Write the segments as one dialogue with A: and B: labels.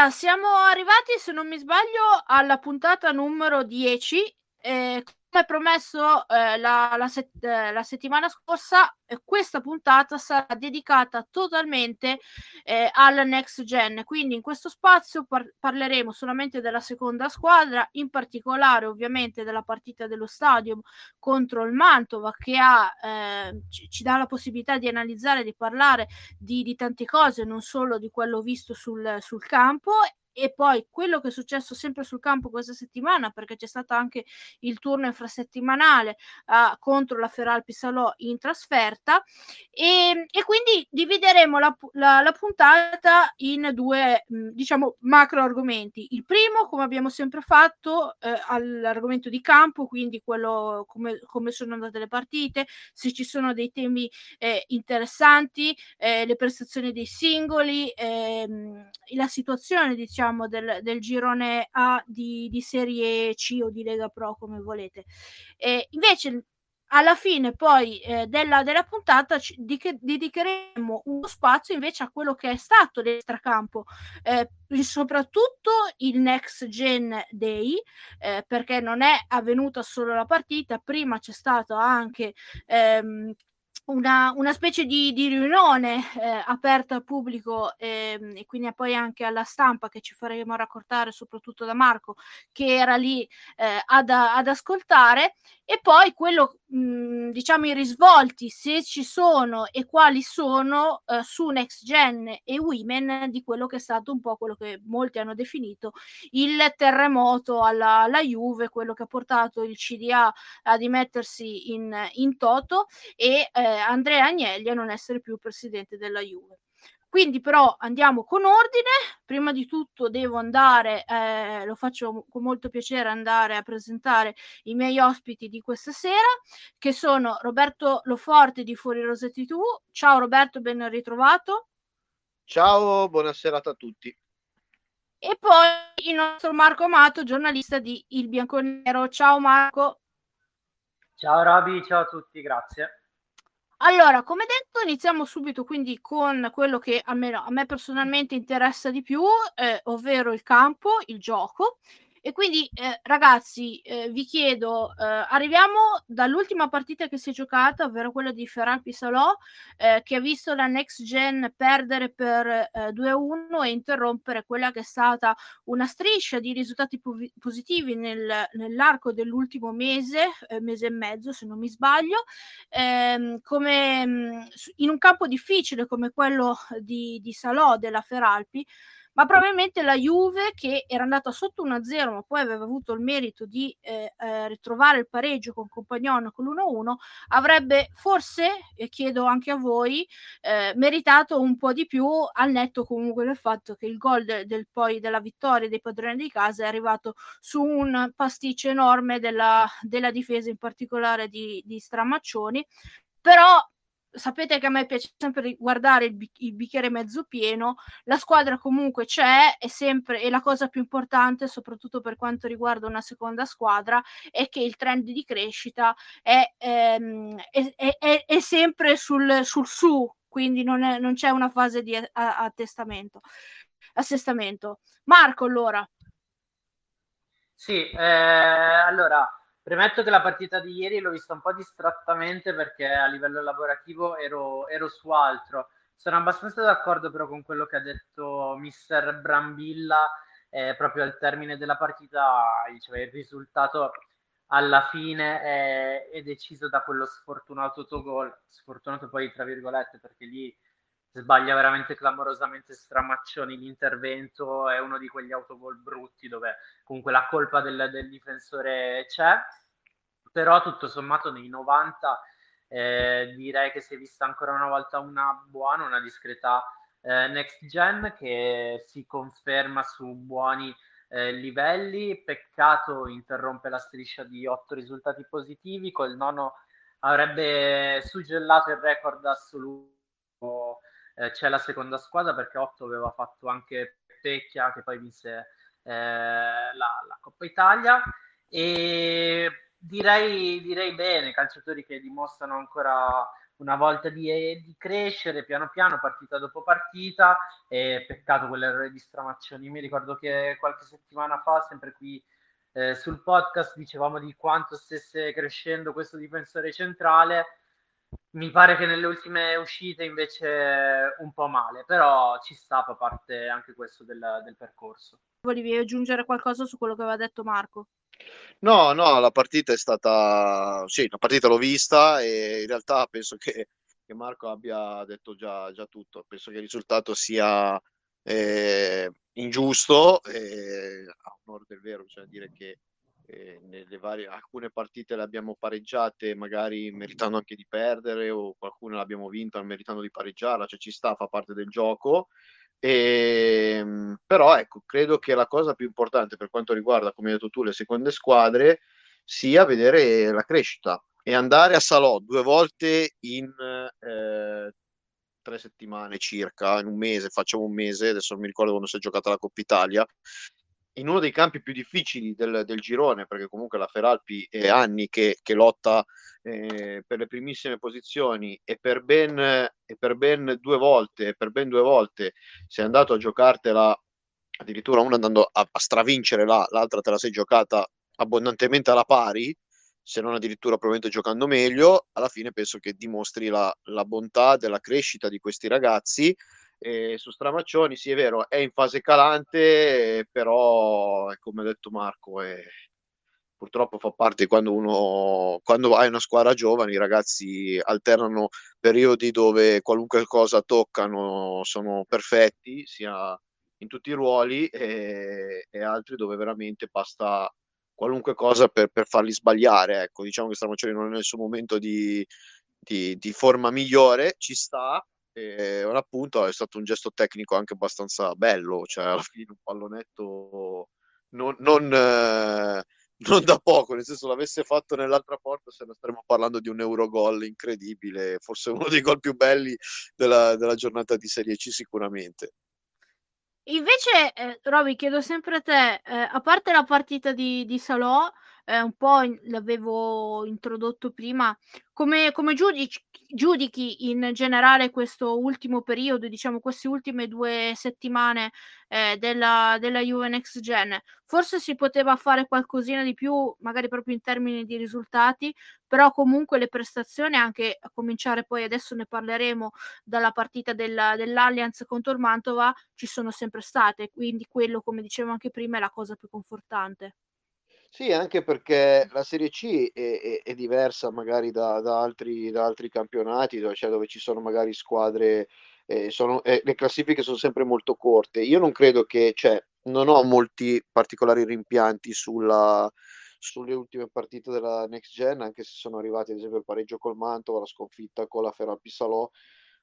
A: Allora, siamo arrivati, se non mi sbaglio, alla puntata numero 10. Eh, come promesso eh, la, la, set- eh, la, settimana scorsa, eh, questa puntata sarà dedicata totalmente eh, al next gen. Quindi in questo spazio par- parleremo solamente della seconda squadra, in particolare ovviamente della partita dello stadio contro il Mantova, che ha, eh, ci, ci, dà la possibilità di analizzare, di parlare di, di tante cose, non solo di quello visto sul, sul campo e poi quello che è successo sempre sul campo questa settimana, perché c'è stato anche il turno infrasettimanale uh, contro la Feralpi Salò in trasferta, e, e quindi divideremo la, la, la, puntata in due, diciamo, macro argomenti. Il primo, come abbiamo sempre fatto, eh, all'argomento di campo, quindi quello come, come, sono andate le partite, se ci sono dei temi eh, interessanti, eh, le prestazioni dei singoli, ehm, la situazione, diciamo, diciamo, del, del girone A di, di, Serie C o di Lega Pro, come volete. E invece, alla fine poi eh, della, della, puntata ci dedicheremo uno spazio invece a quello che è stato l'extracampo, eh, soprattutto il Next Gen Day, eh, perché non è avvenuta solo la partita, prima c'è stato anche ehm, una, una, specie di, di riunione eh, aperta al pubblico eh, e quindi poi anche alla stampa che ci faremo raccontare soprattutto da Marco che era lì eh, ad, ad, ascoltare. E poi quello mh, diciamo i risvolti se ci sono e quali sono eh, su Next Gen e Women di quello che è stato un po' quello che molti hanno definito il terremoto alla, alla Juve quello che ha portato il CDA a dimettersi in, in toto e eh, Andrea Agnelli a non essere più presidente della Juve. Quindi però andiamo con ordine, prima di tutto devo andare, eh, lo faccio con molto piacere andare a presentare i miei ospiti di questa sera, che sono Roberto Loforte di Fuori Rosetti TV. Ciao Roberto, ben ritrovato.
B: Ciao, buona serata a tutti.
A: E poi il nostro Marco Amato, giornalista di Il Bianconero. Ciao Marco.
C: Ciao Roby, ciao a tutti, grazie.
A: Allora, come detto, iniziamo subito quindi con quello che almeno a me personalmente interessa di più, eh, ovvero il campo, il gioco. E quindi, eh, ragazzi, eh, vi chiedo, eh, arriviamo dall'ultima partita che si è giocata, ovvero quella di Ferran Pisalò, eh, che ha visto la next gen perdere per 2-1 eh, e interrompere quella che è stata una striscia di risultati po- positivi nel, nell'arco dell'ultimo mese, eh, mese e mezzo se non mi sbaglio, ehm, come mm, in un campo difficile come quello di, di Salò della Feralpi ma probabilmente la Juve che era andata sotto 1-0 ma poi aveva avuto il merito di eh, eh, ritrovare il pareggio con Compagnon con l'1-1 avrebbe forse, e chiedo anche a voi, eh, meritato un po' di più al netto comunque del fatto che il gol de- del, poi della vittoria dei padroni di casa è arrivato su un pasticcio enorme della, della difesa in particolare di, di Stramaccioni. Però sapete che a me piace sempre guardare il, bic- il, bicchiere mezzo pieno, la squadra comunque c'è, è sempre, e la cosa più importante, soprattutto per quanto riguarda una seconda squadra, è che il trend di crescita è, ehm, è, è, è sempre sul, sul, su, quindi non, non, c'è una fase di attestamento, assestamento. Marco, allora.
C: Sì, eh, allora Premetto che la partita di ieri l'ho vista un po' distrattamente perché a livello lavorativo ero, ero su altro. Sono abbastanza d'accordo però con quello che ha detto mister Brambilla eh, proprio al termine della partita, diceva il risultato alla fine è, è deciso da quello sfortunato autogol, sfortunato poi tra virgolette perché lì sbaglia veramente clamorosamente Stramaccioni l'intervento, è uno di quegli autogol brutti dove comunque la colpa del, del difensore c'è però tutto sommato nei 90 eh, direi che si è vista ancora una volta una buona, una discreta eh, Next Gen che si conferma su buoni eh, livelli. Peccato interrompe la striscia di otto risultati positivi, col nono avrebbe suggellato il record assoluto. Eh, c'è la seconda squadra perché 8 aveva fatto anche Pecchia che poi vinse eh, la, la, Coppa Italia e direi, direi bene, calciatori che dimostrano ancora una volta di, di, crescere piano piano, partita dopo partita. E peccato quell'errore di Stramaccioni. Mi ricordo che qualche settimana fa, sempre qui eh, sul podcast, dicevamo di quanto stesse crescendo questo difensore centrale. Mi pare che nelle ultime uscite invece un po' male, però ci sta, fa parte anche questo del, del percorso.
A: Volevi aggiungere qualcosa su quello che aveva detto Marco?
B: No, no, la partita è stata, sì, la partita l'ho vista e in realtà penso che, che Marco abbia detto già, già, tutto. Penso che il risultato sia eh, ingiusto, eh, a onore del vero, bisogna dire che nelle varie, alcune partite le abbiamo pareggiate, magari meritando anche di perdere, o qualcuna l'abbiamo vinta meritando di pareggiarla, cioè ci sta, fa parte del gioco. E, ehm, però ecco, credo che la cosa più importante per quanto riguarda, come hai detto tu, le seconde squadre sia vedere la crescita e andare a Salò due volte in eh, tre settimane circa, in un mese, facciamo un mese, adesso non mi ricordo quando si è giocata la Coppa Italia, in uno dei campi più difficili del, del girone, perché comunque la Feralpi è anni che, che lotta eh, per le primissime posizioni e per, ben, e per ben due volte, per ben due volte sei andato a giocartela, addirittura una andando a, a stravincere la, l'altra te la sei giocata abbondantemente alla pari, se non addirittura probabilmente giocando meglio, alla fine penso che dimostri la, la bontà della crescita di questi ragazzi e su Stramaccioni, sì, è vero, è in fase calante, però, come ha detto Marco, è, purtroppo fa parte quando uno quando hai una squadra giovane i ragazzi alternano periodi dove qualunque cosa toccano sono perfetti sia in tutti i ruoli e, e altri dove veramente basta qualunque cosa per, per farli sbagliare ecco. Diciamo che Stramaccioni non è nel suo momento di, di, di forma migliore ci sta e appunto è stato un gesto tecnico anche abbastanza bello, cioè alla fine un pallonetto non, non, eh, non da poco, nel senso l'avesse fatto nell'altra porta se ne staremmo parlando di un Eurogol incredibile, forse uno dei gol più belli della, della giornata di Serie C sicuramente.
A: Invece, eh, Roby, chiedo sempre a te, eh, a parte la partita di, di Salò, eh, un po' in, l'avevo introdotto prima, come, come giudici, giudichi in generale questo ultimo periodo, diciamo queste ultime due settimane eh, della, della Juve Next Gen? Forse si poteva fare qualcosina di più, magari proprio in termini di risultati, però comunque le prestazioni, anche a cominciare poi adesso ne parleremo dalla partita della, dell'Allianz contro il Mantova, ci sono sempre state, quindi quello, come dicevo anche prima, è la cosa più confortante.
B: Sì, anche perché la Serie C è, è, è diversa magari da, da, altri, da, altri, campionati, dove, cioè dove ci sono magari squadre, eh, sono, eh, le classifiche sono sempre molto corte. Io non credo che, cioè, non ho molti particolari rimpianti sulla, sulle ultime partite della Next Gen, anche se sono arrivati ad esempio il pareggio col Mantova, la sconfitta con la Ferrari Salò.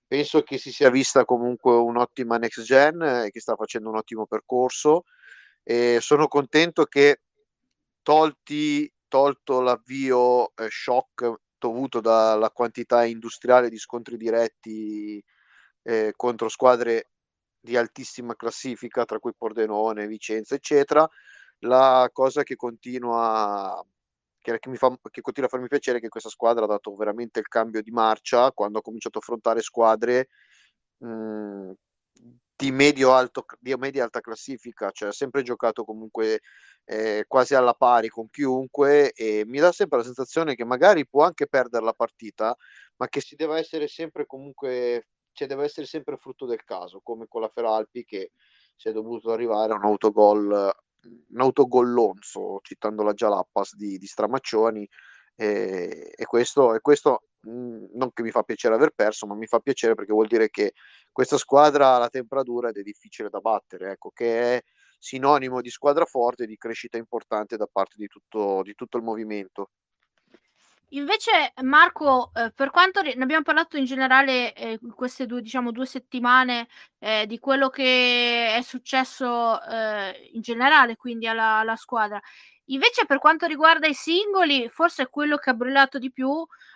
B: Penso che si sia vista comunque un'ottima Next Gen eh, che sta facendo un ottimo percorso. E sono contento che tolti, tolto l'avvio eh, shock dovuto dalla quantità industriale di scontri diretti eh, contro squadre di altissima classifica, tra cui Pordenone, Vicenza, eccetera, la cosa che continua, che, mi fa, che continua a farmi piacere è che questa squadra ha dato veramente il cambio di marcia quando ha cominciato a affrontare squadre mh, mm, di medio alto di media alta classifica, cioè ha sempre giocato comunque eh, quasi alla pari con chiunque e mi dà sempre la sensazione che magari può anche perdere la partita, ma che si deve essere sempre comunque, cioè deve essere sempre frutto del caso, come con la Feralpi che si è dovuto arrivare a un autogol, un autogollonzo, citando la Jalappas di, di Stramaccioni, e, e, questo, e questo non che mi fa piacere aver perso, ma mi fa piacere perché vuol dire che questa squadra ha la temperatura ed è difficile da battere, ecco, che è sinonimo di squadra forte e di crescita importante da parte di tutto, di tutto il movimento.
A: Invece, Marco, eh, per quanto ne abbiamo parlato in generale eh, queste due, diciamo, due settimane eh, di quello che è successo eh, in generale, quindi alla, alla, squadra. Invece, per quanto riguarda i singoli, forse quello che ha brillato di più,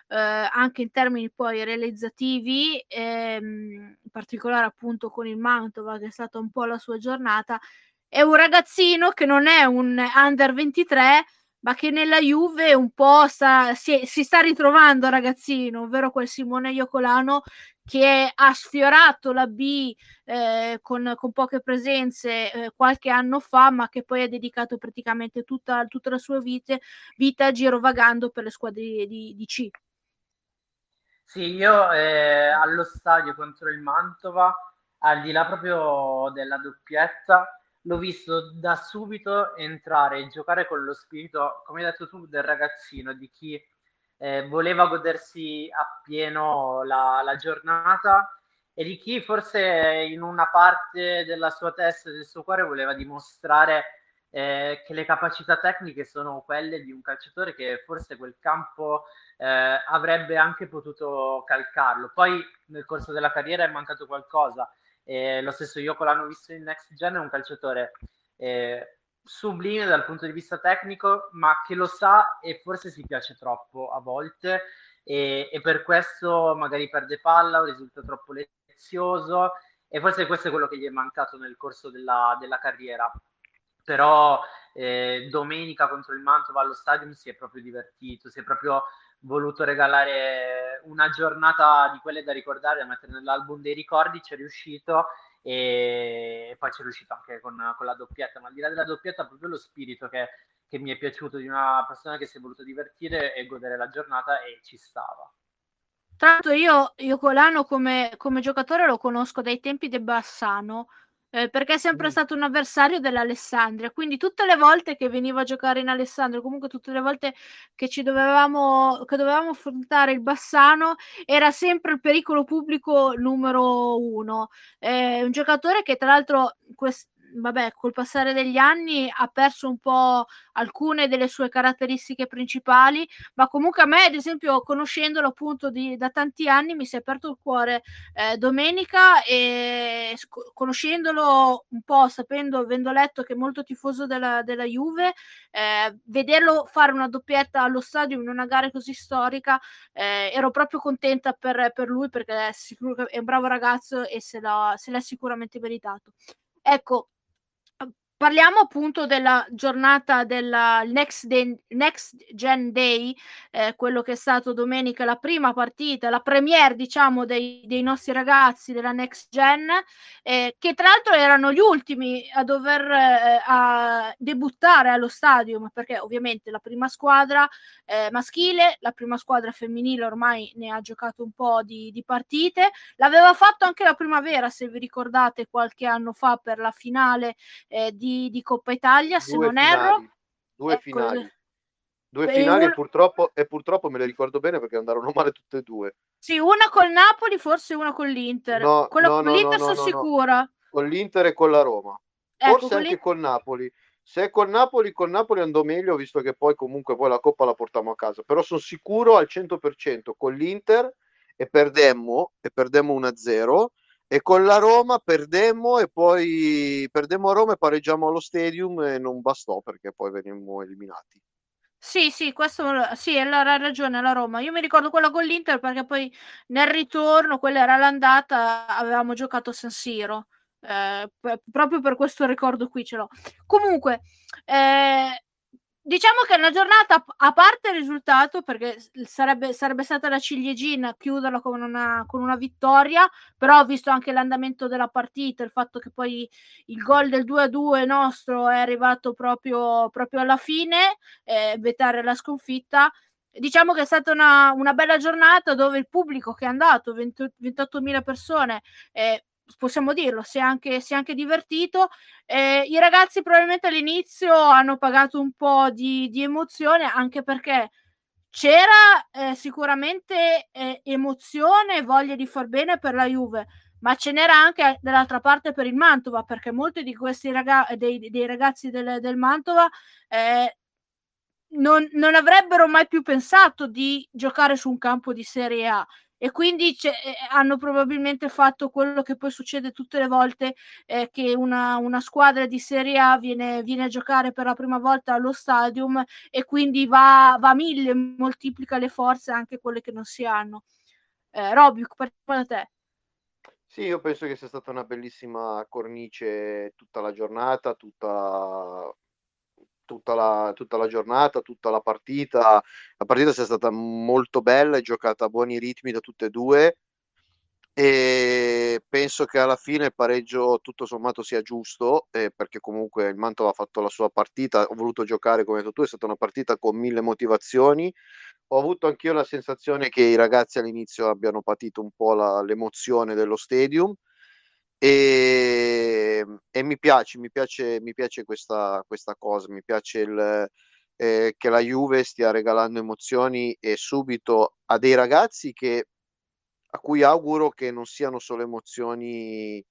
A: eh, anche in termini poi realizzativi, ehm, in particolare appunto con il Mantova, che è stata un po' la sua giornata. È un ragazzino che non è un under 23 ma che nella Juve un po' sta, si, si, sta ritrovando ragazzino, ovvero quel Simone Iocolano che ha sfiorato la B eh, con, con, poche presenze eh, qualche anno fa, ma che poi ha dedicato praticamente tutta, tutta la sua vita, vita girovagando per le squadre di, di C.
C: Sì, io eh, allo stadio contro il Mantova, al di là proprio della doppietta, l'ho visto da subito entrare e giocare con lo spirito, come hai detto tu, del ragazzino, di chi eh, voleva godersi appieno la, la giornata e di chi forse in una parte della sua testa e del suo cuore voleva dimostrare eh, che le capacità tecniche sono quelle di un calciatore che forse quel campo eh, avrebbe anche potuto calcarlo. Poi nel corso della carriera è mancato qualcosa, eh, lo stesso Yoko l'hanno visto in Next Gen, è un calciatore eh, sublime dal punto di vista tecnico, ma che lo sa e forse si piace troppo a volte e, e per questo magari perde palla o risulta troppo lezioso e forse questo è quello che gli è mancato nel corso della, della carriera. Però eh, domenica contro il Mantova allo stadium si è proprio divertito, si è proprio voluto regalare una giornata di quelle da ricordare, da mettere nell'album dei ricordi, ci è riuscito e poi ci è riuscito anche con, con, la doppietta, ma al di là della doppietta proprio lo spirito che, che mi è piaciuto di una persona che si è voluta divertire e godere la giornata e ci stava.
A: Tra l'altro io, io Colano come, come giocatore lo conosco dai tempi del Bassano, eh, perché è sempre stato un avversario dell'Alessandria. Quindi tutte le volte che veniva a giocare in Alessandria, comunque tutte le volte che ci dovevamo, che dovevamo affrontare il Bassano, era sempre il pericolo pubblico numero uno. Eh, un giocatore che tra l'altro quest- vabbè, col passare degli anni ha perso un po' alcune delle sue caratteristiche principali, ma comunque a me, ad esempio, conoscendolo appunto di, da tanti anni, mi si è aperto il cuore eh, domenica e sc- conoscendolo un po', sapendo, avendo letto che è molto tifoso della, della Juve, eh, vederlo fare una doppietta allo stadio in una gara così storica, eh, ero proprio contenta per, per lui perché è, sicuro, è un bravo ragazzo e se, se l'ha sicuramente meritato. Ecco, Parliamo appunto della giornata della Next, Next Gen Day, eh, quello che è stato domenica la prima partita, la premiere diciamo dei, dei nostri ragazzi della Next Gen, eh, che tra l'altro erano gli ultimi a dover eh, a debuttare allo stadio, perché ovviamente la prima squadra eh, maschile, la prima squadra femminile ormai ne ha giocato un po' di, di partite, l'aveva fatto anche la primavera se vi ricordate qualche anno fa per la finale eh, di di, Coppa Italia, se non finali, erro.
B: Due ecco, finali. Due Beh, finali un... e, purtroppo, e purtroppo me le ricordo bene perché andarono male tutte e due.
A: Sì, una col Napoli, forse una con l'Inter. No, Quella no, con no, l'Inter no, sono sicura.
B: Con l'Inter e con la Roma. Ecco, forse anche col Napoli. Se è col Napoli, col Napoli andò meglio, visto che poi comunque poi la Coppa la portiamo a casa. Però sono sicuro al 100% con l'Inter e perdemmo, e perdemmo 1-0 e con la Roma perdemmo e poi perdemmo a Roma e pareggiamo allo stadium e non bastò perché poi venimmo eliminati.
A: Sì, sì, questo sì, ha ragione la Roma. Io mi ricordo quella con l'Inter perché poi nel ritorno, quella era l'andata, avevamo giocato San Siro. Eh, proprio per questo ricordo qui ce l'ho. Comunque, eh, Diciamo che è una giornata, a parte il risultato, perché sarebbe, sarebbe stata la ciliegina chiuderla con una, con una, vittoria, però ho visto anche l'andamento della partita, il fatto che poi il gol del 2-2 nostro è arrivato proprio, proprio alla fine, eh, vetare la sconfitta. Diciamo che è stata una, una, bella giornata dove il pubblico che è andato, 20, 28.000 persone, eh, possiamo dirlo, si è anche, si è anche divertito. Eh, I ragazzi probabilmente all'inizio hanno pagato un po' di, di emozione, anche perché c'era eh, sicuramente eh, emozione e voglia di far bene per la Juve, ma ce n'era anche dall'altra parte per il Mantova, perché molti di questi raga- dei, dei ragazzi del, del Mantova eh, non, non, avrebbero mai più pensato di giocare su un campo di Serie A e quindi eh, hanno probabilmente fatto quello che poi succede tutte le volte eh, che una, una, squadra di Serie A viene, viene, a giocare per la prima volta allo stadium e quindi va, va a mille, moltiplica le forze anche quelle che non si hanno. Eh, Robic, partiamo da te.
B: Sì, io penso che sia stata una bellissima cornice tutta la giornata, tutta tutta la, tutta la, giornata, tutta la partita. La partita sia stata molto bella e giocata a buoni ritmi da tutte e due. E penso che alla fine il pareggio tutto sommato sia giusto eh, perché comunque il Mantova ha fatto la sua partita. Ho voluto giocare come hai detto tu, è stata una partita con mille motivazioni. Ho avuto anch'io la sensazione che i ragazzi all'inizio abbiano patito un po' la, l'emozione dello stadium e, e mi piace, mi piace, mi piace questa, questa cosa, mi piace il, eh, che la Juve stia regalando emozioni e subito a dei ragazzi che, a cui auguro che non siano solo emozioni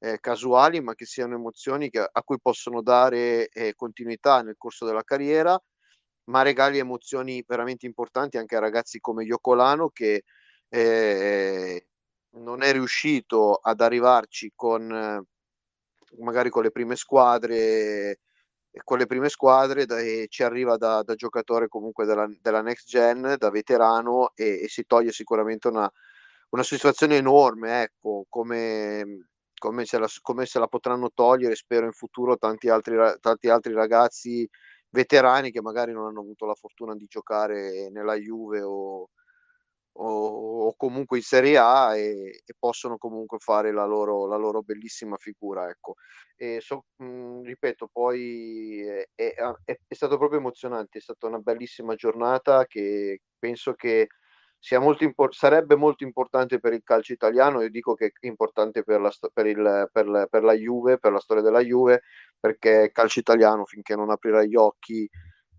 B: eh, casuali, ma che siano emozioni che, a cui possono dare eh, continuità nel corso della carriera, ma regali emozioni veramente importanti anche a ragazzi come Iocolano che eh, non è riuscito ad arrivarci con magari con le prime squadre con le prime squadre da, e ci arriva da, da giocatore comunque della, della, next gen, da veterano e, e si toglie sicuramente una, una soddisfazione enorme, ecco, come, come, se la, come se la potranno togliere, spero in futuro tanti altri, tanti altri ragazzi veterani che magari non hanno avuto la fortuna di giocare nella Juve o, o, o comunque in Serie A e, e, possono comunque fare la loro, la loro bellissima figura. Ecco. So, mh, mhmm, ripeto, poi è, è, è, stato proprio emozionante, è stata una bellissima giornata che penso che molto impor- sarebbe molto importante per il calcio italiano. Io dico che è importante per la, per, il, per, la, per la Juve, per la storia della Juve, perché il calcio italiano finché non aprirà gli occhi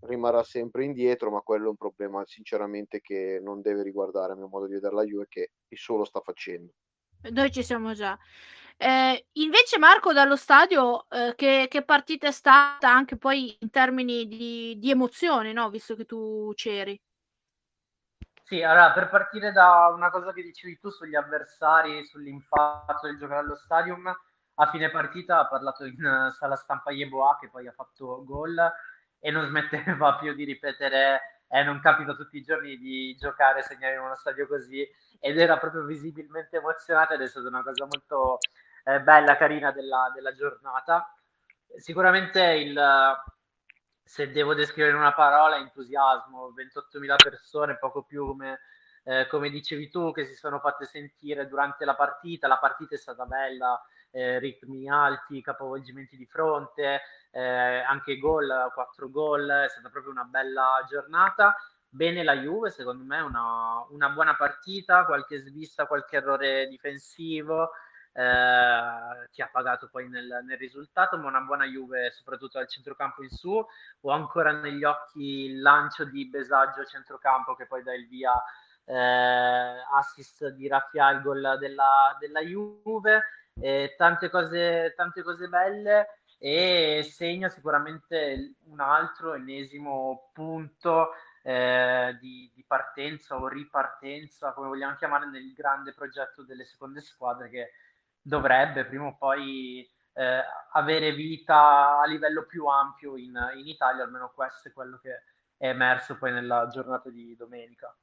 B: rimarrà sempre indietro, ma quello è un problema sinceramente che non deve riguardare a mio modo di vedere la Juve che il solo sta facendo.
A: Noi ci siamo già. Eh, invece Marco dallo stadio eh, che, che, partita è stata anche poi in termini di, di emozione, no? visto che tu c'eri?
C: Sì, allora per partire da una cosa che dicevi tu sugli avversari, sull'impatto del giocare allo stadium, a fine partita ha parlato in sala stampa Yeboah che poi ha fatto gol e non smetteva più di ripetere eh, non capita tutti i giorni di giocare segnare in uno stadio così ed era proprio visibilmente emozionata ed è stata una cosa molto eh, bella, carina della, della, giornata. Sicuramente il, se devo descrivere in una parola, entusiasmo, 28.000 persone, poco più come, eh, come dicevi tu, che si sono fatte sentire durante la partita, la partita è stata bella, eh, ritmi alti, capovolgimenti di fronte, eh, anche gol, quattro gol, è stata proprio una bella giornata. Bene la Juve, secondo me una, una buona partita, qualche svista, qualche errore difensivo, eh, che ha pagato poi nel, nel, risultato, ma una buona Juve soprattutto al centrocampo in su. Ho ancora negli occhi il lancio di Besaggio centrocampo che poi dà il via eh, assist di Raffia al gol della, della Juve eh, tante, cose, tante cose belle e segna sicuramente un altro ennesimo punto eh, di, di, partenza o ripartenza, come vogliamo chiamare, nel grande progetto delle seconde squadre che dovrebbe prima o poi eh, avere vita a livello più ampio in, in Italia, almeno questo è quello che è emerso poi nella giornata di domenica.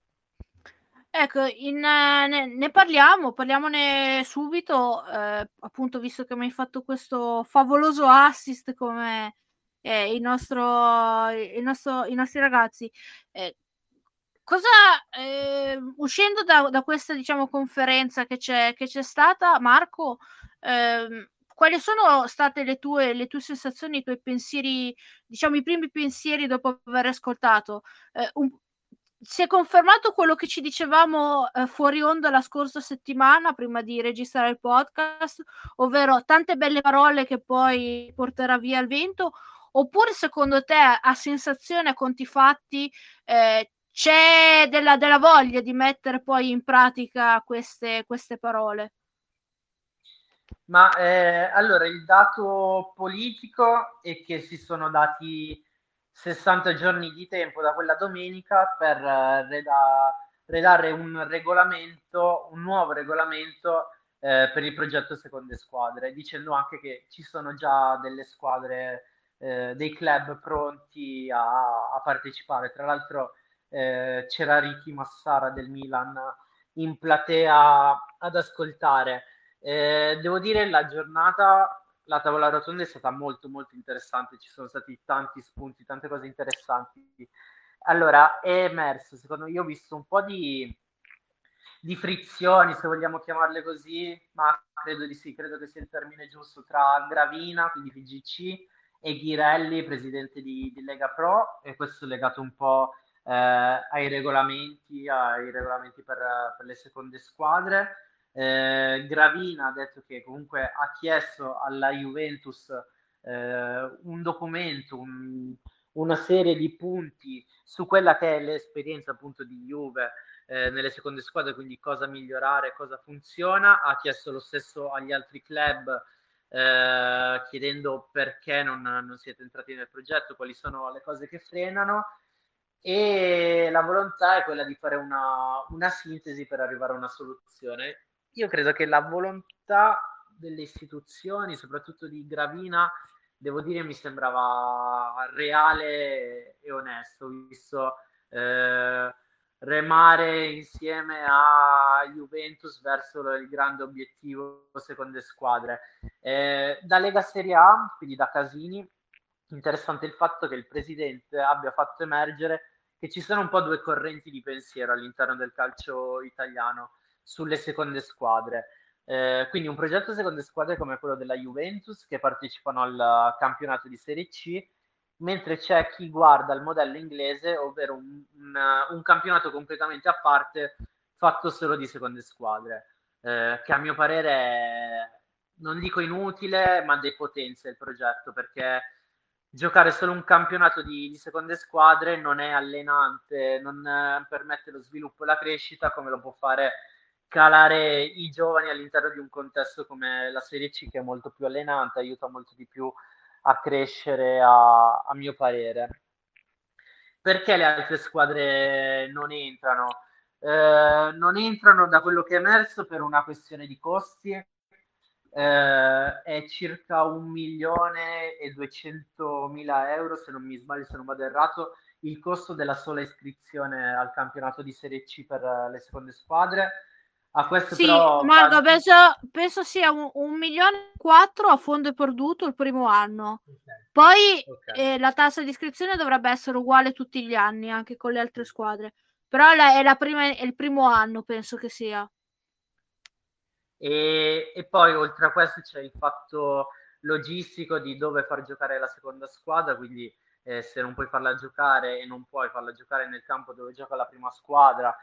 A: Ecco, in, ne, ne, parliamo, parliamone subito, eh, appunto visto che mi hai fatto questo favoloso assist come eh, il nostro, il nostro, i nostri ragazzi. Eh, cosa, eh, uscendo da, da, questa diciamo, conferenza che c'è, che c'è stata, Marco, ehm, quali sono state le tue, le tue sensazioni, i tuoi pensieri, diciamo i primi pensieri dopo aver ascoltato? Eh, un, si è confermato quello che ci dicevamo eh, fuori onda la scorsa settimana prima di registrare il podcast, ovvero tante belle parole che poi porterà via il vento, oppure secondo te a sensazione, a conti fatti, eh, c'è della, della, voglia di mettere poi in pratica queste, queste parole?
C: Ma eh, allora il dato politico è che si sono dati 60 giorni di tempo da quella domenica per eh, reda- redare un regolamento, un nuovo regolamento eh, per il progetto Seconde Squadre, dicendo anche che ci sono già delle squadre, eh, dei club pronti a, a partecipare. Tra l'altro eh, c'era Ricky Massara del Milan in platea ad ascoltare. Eh, devo dire la giornata, la tavola rotonda è stata molto molto interessante, ci sono stati tanti spunti, tante cose interessanti. Allora, è emerso, secondo me, io ho visto un po' di, di frizioni, se vogliamo chiamarle così, ma credo di sì, credo che sia il termine giusto, tra Gravina, quindi PGC, e Ghirelli, presidente di, di Lega Pro, e questo è legato un po' eh, ai regolamenti, ai regolamenti per, per le seconde squadre. Eh, Gravina ha detto che comunque ha chiesto alla Juventus eh, un documento, un, una serie di punti su quella che è l'esperienza appunto di Juve eh, nelle seconde squadre, quindi cosa migliorare, cosa funziona. Ha chiesto lo stesso agli altri club eh, chiedendo perché non, non, siete entrati nel progetto, quali sono le cose che frenano e la volontà è quella di fare una, una sintesi per arrivare a una soluzione. Io credo che la volontà delle istituzioni, soprattutto di Gravina, devo dire mi sembrava reale e onesto, visto eh, remare insieme a Juventus verso il grande obiettivo seconde squadre. Eh, da Lega Serie A, quindi da Casini, interessante il fatto che il presidente abbia fatto emergere che ci sono un po' due correnti di pensiero all'interno del calcio italiano sulle seconde squadre. Eh, quindi un progetto seconde squadre come quello della Juventus che partecipano al campionato di Serie C mentre c'è chi guarda il modello inglese, ovvero un, un, un campionato completamente a parte fatto solo di seconde squadre, eh, che a mio parere è, non dico inutile, ma depotenzia il progetto perché giocare solo un campionato di, di seconde squadre non è allenante, non eh, permette lo sviluppo e la crescita come lo può fare calare i giovani all'interno di un contesto come la Serie C che è molto più allenante, aiuta molto di più a crescere a, a mio parere. Perché le altre squadre non entrano? Eh, non entrano da quello che è emerso per una questione di costi, eh, è circa un milione e duecentomila euro, se non mi sbaglio, se non vado errato, il costo della sola iscrizione al campionato di Serie C per le seconde squadre a questo
A: sì,
C: però
A: Marco, penso, penso, sia un, un, milione e quattro a fondo perduto il primo anno. Okay. Poi okay. Eh, la tassa di iscrizione dovrebbe essere uguale tutti gli anni, anche con le altre squadre. Però la, è, la prima, è il primo anno, penso che sia.
C: E, e, poi oltre a questo c'è il fatto logistico di dove far giocare la seconda squadra, quindi eh, se non puoi farla giocare e non puoi farla giocare nel campo dove gioca la prima squadra,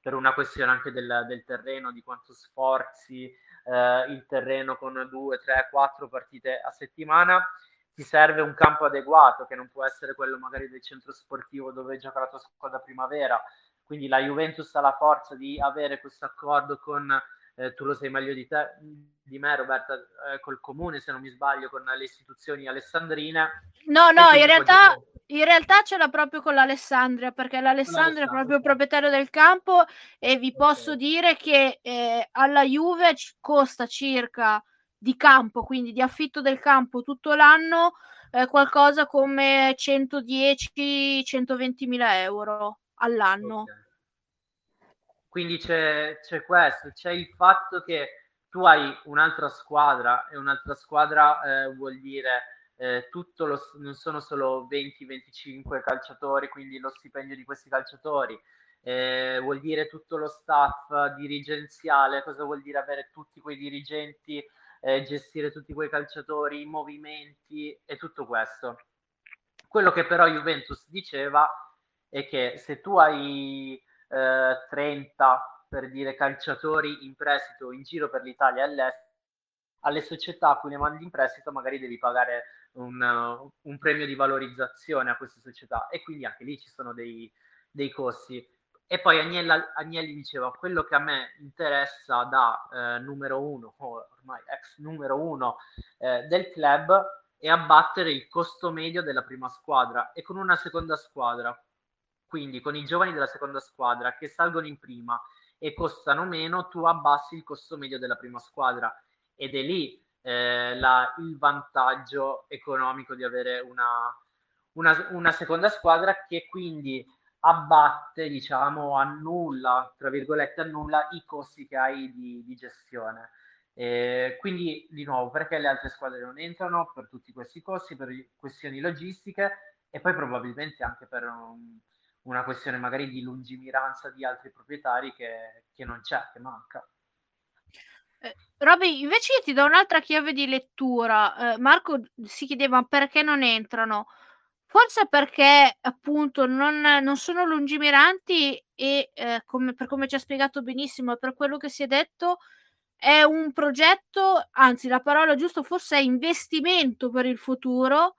C: per una questione anche del, del terreno, di quanto sforzi eh, il terreno con due, tre, quattro partite a settimana. Ti serve un campo adeguato che non può essere quello magari del centro sportivo dove gioca la tua squadra primavera. Quindi la Juventus ha la forza di avere questo accordo con, eh, tu lo sai meglio di, te, di me Roberta, eh, col comune se non mi sbaglio, con le istituzioni alessandrine.
A: No, no, in realtà... Giocare in realtà ce l'ha proprio con l'Alessandria, perché l'Alessandria è proprio il proprietario del campo e vi posso dire che eh, alla Juve costa circa di campo, quindi di affitto del campo tutto l'anno, eh, qualcosa come 110-120 mila euro all'anno. Okay.
C: Quindi c'è, c'è questo, c'è il fatto che tu hai un'altra squadra e un'altra squadra eh, vuol dire eh, tutto lo, non sono solo 20-25 calciatori, quindi lo stipendio di questi calciatori, eh, vuol dire tutto lo staff dirigenziale, cosa vuol dire avere tutti quei dirigenti, eh, gestire tutti quei calciatori, i movimenti e tutto questo. Quello che però Juventus diceva è che se tu hai 30 eh, per dire calciatori in prestito in giro per l'Italia e all'estero, alle società a cui ne mandi in prestito magari devi pagare un, un, premio di valorizzazione a queste società. E quindi anche lì ci sono dei, dei costi. E poi Agnella, Agnelli diceva, quello che a me interessa da eh, numero uno, ormai ex numero uno eh, del club, e abbattere il costo medio della prima squadra e con una seconda squadra, quindi con i giovani della seconda squadra che salgono in prima e costano meno, tu abbassi il costo medio della prima squadra ed è lì eh, la, il vantaggio economico di avere una, una, una, seconda squadra che quindi abbatte, diciamo, annulla, tra virgolette, annulla i costi che hai di, di gestione. Eh, quindi, di nuovo, perché le altre squadre non entrano? Per tutti questi costi, per questioni logistiche e poi probabilmente anche per un, una questione magari di lungimiranza di altri proprietari che, che non c'è, che manca.
A: Eh, Roby, invece io ti do un'altra chiave di lettura. Eh, Marco si chiedeva perché non entrano. Forse perché appunto non, non sono lungimiranti e eh, come, per come ci ha spiegato benissimo e per quello che si è detto, è un progetto, anzi la parola giusta forse è investimento per il futuro,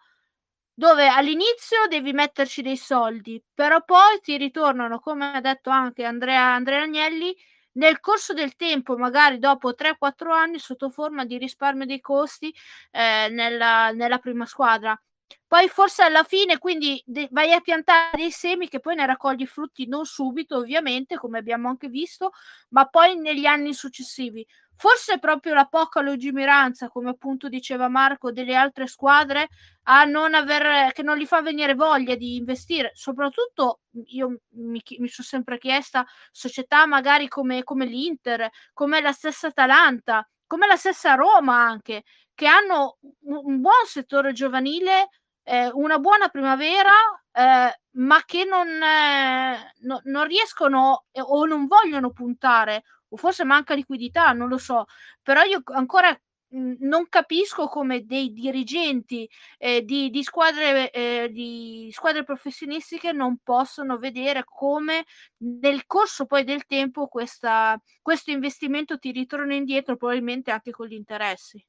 A: dove all'inizio devi metterci dei soldi, però poi ti ritornano, come ha detto anche Andrea, Andrea Agnelli, nel corso del tempo, magari dopo 3-4 anni, sotto forma di risparmio dei costi eh, nella, nella prima squadra. Poi forse alla fine quindi de- vai a piantare dei semi che poi ne raccogli frutti non subito, ovviamente, come abbiamo anche visto, ma poi negli anni successivi. Forse proprio la poca lungimiranza, come appunto diceva Marco, delle altre squadre a non aver, che non gli fa venire voglia di investire. Soprattutto io mi, mi sono sempre chiesta società magari come, come l'Inter, come la stessa Atalanta, come la stessa Roma anche, che hanno un, buon settore giovanile eh, una buona primavera, eh, ma che non, eh, no, non riescono o non vogliono puntare, o forse manca liquidità, non lo so. Però io ancora non capisco come dei dirigenti eh, di, di, squadre, eh, di squadre professionistiche non possono vedere come nel corso poi del tempo questa, questo investimento ti ritorna indietro, probabilmente anche con gli interessi.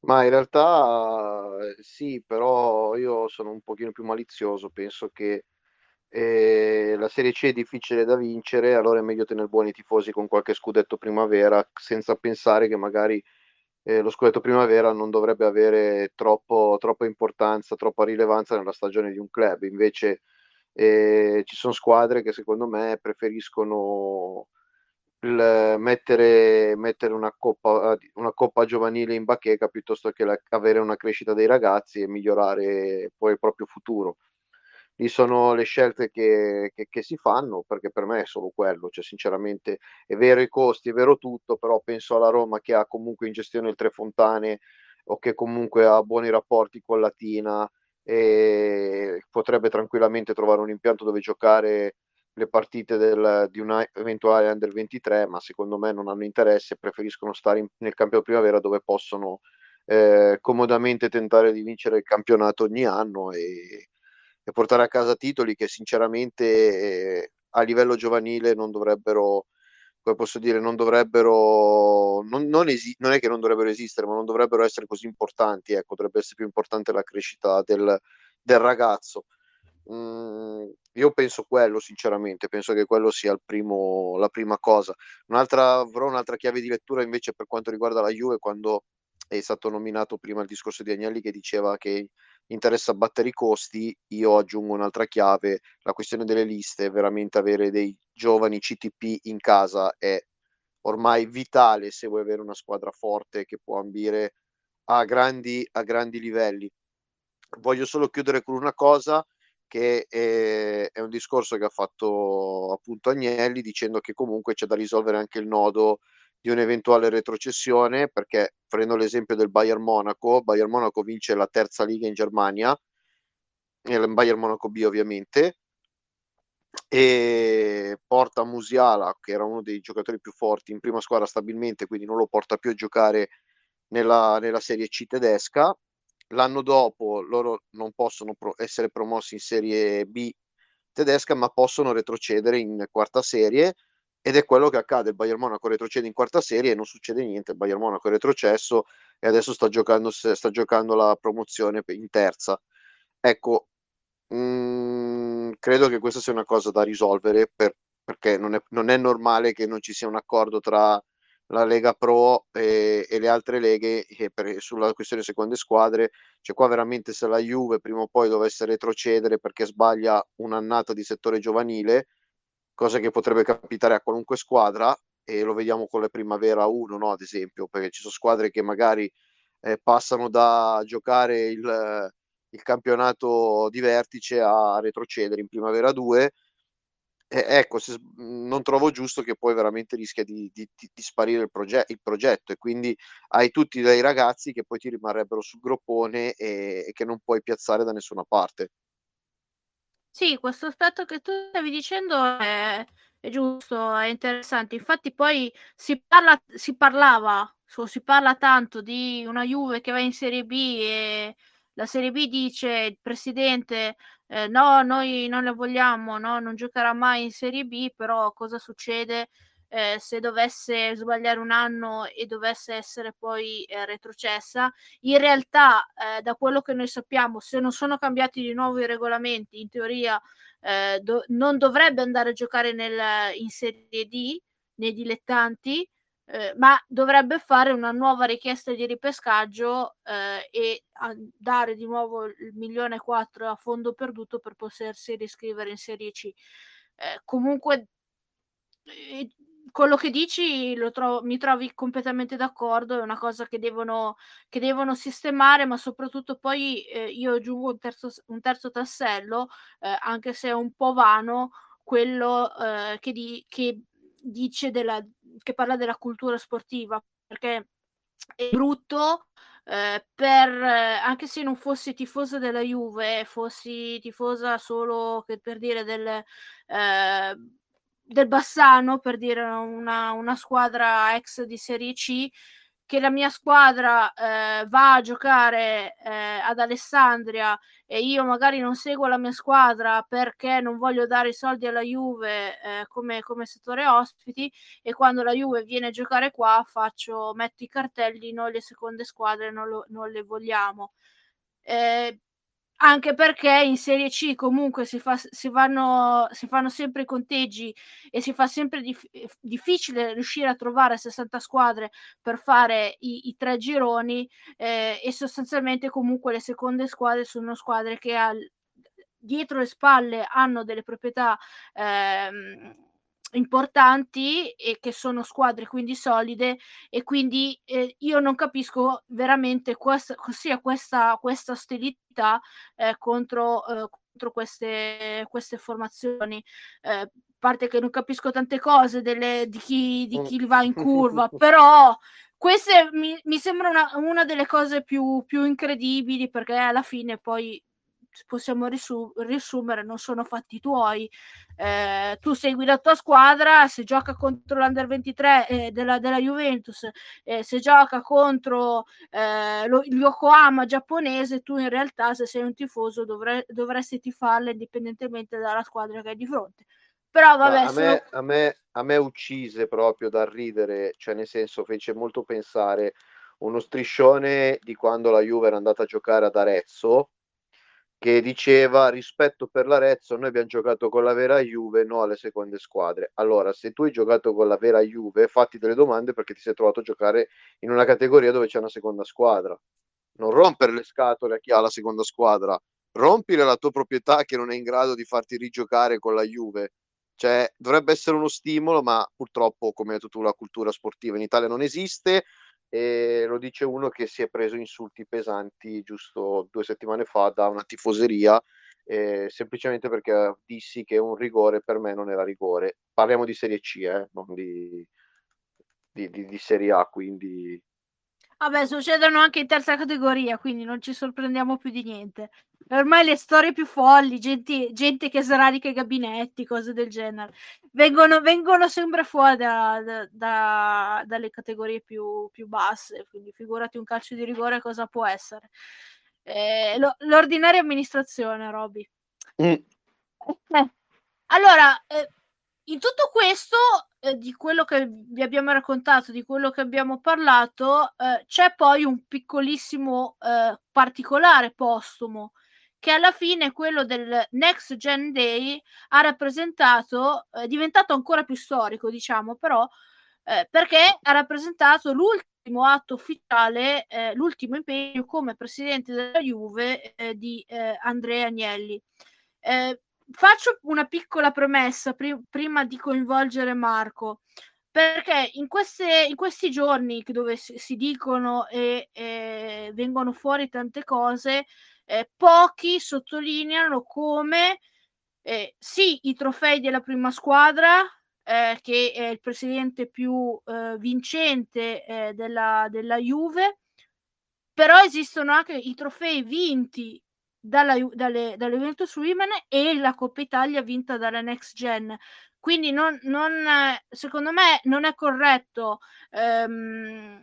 B: Ma in realtà eh, sì, però io sono un pochino più malizioso, penso che eh, la Serie C è difficile da vincere, allora è meglio tenere buoni i tifosi con qualche scudetto primavera, senza pensare che magari eh, lo scudetto primavera non dovrebbe avere troppo, troppa importanza, troppa rilevanza nella stagione di un club. Invece eh, ci sono squadre che secondo me preferiscono il mettere, mettere una, coppa, una coppa giovanile in bacheca piuttosto che la, avere una crescita dei ragazzi e migliorare poi il proprio futuro. Lì sono le scelte che, che, che si fanno, perché per me è solo quello, cioè sinceramente è vero i costi, è vero tutto, però penso alla Roma che ha comunque in gestione il Tre Fontane o che comunque ha buoni rapporti con Latina e potrebbe tranquillamente trovare un impianto dove giocare le partite del, di un eventuale under 23, ma secondo me non hanno interesse, preferiscono stare in, nel campionato primavera dove possono eh, comodamente tentare di vincere il campionato ogni anno e, e portare a casa titoli che sinceramente eh, a livello giovanile non dovrebbero, come posso dire, non dovrebbero, non, non, esi- non è che non dovrebbero esistere, ma non dovrebbero essere così importanti, ecco, dovrebbe essere più importante la crescita del, del ragazzo. Mm, io penso quello, sinceramente, penso che quello sia primo, la prima cosa. Un'altra, avrò un'altra chiave di lettura invece per quanto riguarda la Juve, quando è stato nominato prima il discorso di Agnelli che diceva che interessa abbattere i costi, io aggiungo un'altra chiave, la questione delle liste, veramente avere dei giovani CTP in casa è ormai vitale se vuoi avere una squadra forte che può ambire a grandi, a grandi livelli. Voglio solo chiudere con una cosa, che è, è, un discorso che ha fatto appunto Agnelli dicendo che comunque c'è da risolvere anche il nodo di un'eventuale retrocessione perché prendo l'esempio del Bayern Monaco Bayern Monaco vince la terza liga in Germania il Bayern Monaco B ovviamente e porta Musiala che era uno dei giocatori più forti in prima squadra stabilmente quindi non lo porta più a giocare nella, nella Serie C tedesca. L'anno dopo loro non possono pro- essere promossi in Serie B tedesca, ma possono retrocedere in quarta serie ed è quello che accade. Il Bayern Monaco retrocede in quarta serie e non succede niente. Il Bayern Monaco è retrocesso e adesso sta giocando, sta giocando la promozione in terza. Ecco, mh, mm, credo che questa sia una cosa da risolvere per, perché non è, non è normale che non ci sia un accordo tra la Lega Pro e, e le altre leghe per, sulla questione seconde squadre. Cioè qua veramente se la Juve prima o poi dovesse retrocedere perché sbaglia un'annata di settore giovanile, cosa che potrebbe capitare a qualunque squadra, e lo vediamo con le Primavera 1, no? ad esempio, perché ci sono squadre che magari eh, passano da giocare il, il campionato di vertice a retrocedere in Primavera 2 eh, ecco, se, non trovo giusto che poi veramente rischia di, di, di sparire il, proge- il, progetto e quindi hai tutti dei ragazzi che poi ti rimarrebbero sul groppone e, e che non puoi piazzare da nessuna parte.
A: Sì, questo aspetto che tu stavi dicendo è, è giusto, è interessante. Infatti poi si, parla, si parlava, so, si parla tanto di una Juve che va in Serie B e la Serie B dice il presidente eh, no, noi non le vogliamo, no, non giocherà mai in Serie B, però cosa succede eh, se dovesse sbagliare un anno e dovesse essere poi eh, retrocessa? In realtà, eh, da quello che noi sappiamo, se non sono cambiati di nuovo i regolamenti, in teoria eh, do- non dovrebbe andare a giocare nel, in Serie D, nei dilettanti, eh, ma dovrebbe fare una nuova richiesta di ripescaggio eh, e dare di nuovo il milione e quattro a fondo perduto per potersi riscrivere in Serie C. Eh, comunque, eh, quello che dici trovo, mi trovi completamente d'accordo, è una cosa che devono, che devono sistemare, ma soprattutto poi eh, io aggiungo un terzo, un terzo tassello, eh, anche se è un po' vano, quello che, di, che dice della, che parla della cultura sportiva, perché è brutto eh, per eh, anche se non fossi tifosa della Juve, fossi tifosa solo che, per dire del, eh, del Bassano, per dire una, una squadra ex di Serie C, che la mia squadra eh, va a giocare eh, ad Alessandria e io magari non seguo la mia squadra perché non voglio dare i soldi alla Juve eh, come, come, settore ospiti e quando la Juve viene a giocare qua faccio, metto i cartelli, noi le seconde squadre non, lo, non le vogliamo. Eh, anche perché in Serie C comunque si, fa, si, vanno, si fanno sempre i conteggi e si fa sempre dif- difficile riuscire a trovare 60 squadre per fare i, i tre gironi eh, e sostanzialmente comunque le seconde squadre sono squadre che al, dietro le spalle hanno delle proprietà ehm, importanti e che sono squadre quindi solide e quindi eh, io non capisco veramente questa, sia questa, questa ostilità eh, contro, eh, contro queste, queste formazioni. a parte che non capisco tante cose delle, di, chi, di chi va in curva, però queste mi, mi sembra una, una delle cose più, più incredibili perché alla fine poi possiamo risu- riassumere, non sono fatti tuoi. Eh, tu segui la tua squadra, se gioca contro l'Under 23 eh, della, della, Juventus, eh, se gioca contro eh, lo, il Yokohama giapponese, tu in realtà se sei un tifoso dovre- dovresti tifarla indipendentemente dalla squadra che hai di fronte. Però vabbè,
B: a, sono... me, a, me, a me uccise proprio da ridere, cioè nel senso fece molto pensare uno striscione di quando la Juve era andata a giocare ad Arezzo che diceva rispetto per l'Arezzo noi abbiamo giocato con la vera Juve no alle seconde squadre. Allora se tu hai giocato con la vera Juve fatti delle domande perché ti sei trovato a giocare in una categoria dove c'è una seconda squadra. Non rompere le scatole a chi ha la seconda squadra rompile la tua proprietà che non è in grado di farti rigiocare con la Juve. Cioè dovrebbe essere uno stimolo ma purtroppo come hai detto tu la cultura sportiva in Italia non esiste e lo dice uno che si è preso insulti pesanti giusto due settimane fa da una tifoseria eh, semplicemente perché dissi che un rigore per me non era rigore. Parliamo di Serie C eh, non di, di, di, di Serie A quindi
A: Vabbè, succedono anche in terza categoria, quindi non ci sorprendiamo più di niente. Ormai le storie più folli, gente, gente che sradica i gabinetti, cose del genere, vengono, vengono sempre fuori da, da, da, dalle categorie più, più, basse. Quindi figurati un calcio di rigore cosa può essere. Eh, lo, l'ordinaria amministrazione, Roby. Mm. Eh, allora, eh, in tutto questo, eh, di quello che vi abbiamo raccontato, di quello che abbiamo parlato, eh, c'è poi un piccolissimo eh, particolare postumo che alla fine quello del Next Gen Day ha rappresentato, è diventato ancora più storico, diciamo, però eh, perché ha rappresentato l'ultimo atto ufficiale, eh, l'ultimo impegno come presidente della Juve eh, di eh, Andrea Agnelli. Eh, faccio una piccola premessa pri- prima di coinvolgere Marco perché in, queste, in questi giorni dove si, si dicono e, e, vengono fuori tante cose, eh, pochi sottolineano come eh, sì, i trofei della prima squadra, eh, che è il presidente più eh, vincente eh, della, della Juve, però esistono anche i trofei vinti dalla, dalle, dalle Juventus Women e la Coppa Italia vinta dalla Next Gen. Quindi non, non, secondo me non è corretto ehm,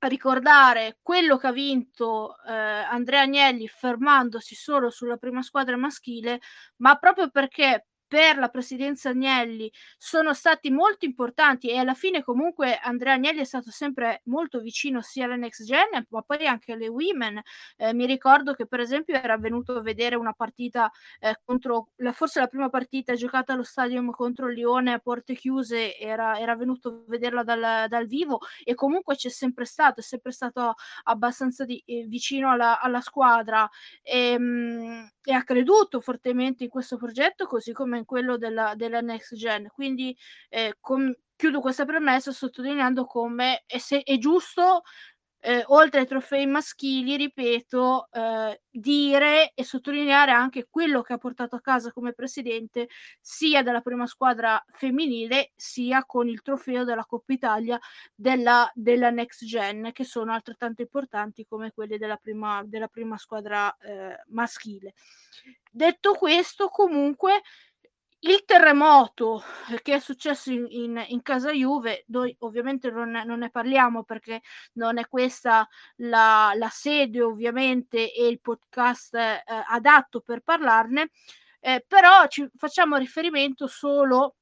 A: ricordare quello che ha vinto eh, Andrea Agnelli fermandosi solo sulla prima squadra maschile, ma proprio perché per la presidenza Agnelli sono stati molto importanti e alla fine comunque Andrea Agnelli è stato sempre molto vicino sia alle next gen ma poi anche alle women. Eh, mi ricordo che per esempio era venuto a vedere una partita eh, contro la, forse la prima partita giocata allo stadium contro Lione a porte chiuse era, era venuto a vederla dal, dal, vivo e comunque c'è sempre stato è sempre stato abbastanza di, eh, vicino alla, alla squadra. E, ehm, mh, e ha creduto fortemente in questo progetto così come in quello della, della next gen. Quindi eh, com- chiudo questa premessa sottolineando come è, se- è giusto eh, oltre ai trofei maschili, ripeto, eh, dire e sottolineare anche quello che ha portato a casa come presidente sia della prima squadra femminile sia con il trofeo della Coppa Italia della, della Next Gen, che sono altrettanto importanti come quelli della prima, della prima squadra eh, maschile. Detto questo, comunque il terremoto che è successo in, in, in casa Juve, noi ovviamente non, non, ne parliamo perché non è questa la, la sede ovviamente e il podcast eh, adatto per parlarne, eh, però ci facciamo riferimento solo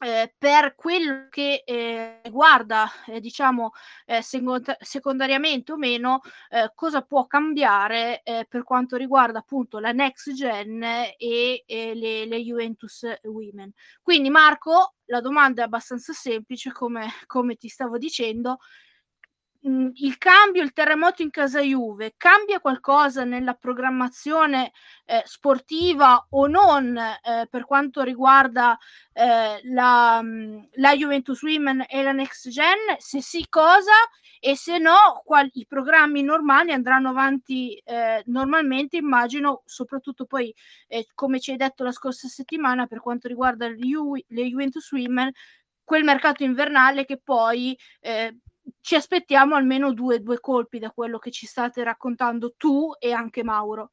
A: eh, per quello che eh, riguarda, eh, diciamo, eh, second- secondariamente o meno, eh, cosa può cambiare eh, per quanto riguarda appunto la next gen e, le, le, Juventus Women. Quindi, Marco, la domanda è abbastanza semplice, come, come ti stavo dicendo mh, il cambio, il terremoto in casa Juve, cambia qualcosa nella programmazione eh, sportiva o non eh, per quanto riguarda eh, la, mh, la, Juventus Women e la Next Gen? Se sì, cosa? E se no, quali, i programmi normali andranno avanti eh, normalmente, immagino, soprattutto poi, eh, come ci hai detto la scorsa settimana, per quanto riguarda le, Ju- le Juventus Women, quel mercato invernale che poi eh, ci aspettiamo almeno due, due colpi da quello che ci state raccontando tu e anche Mauro.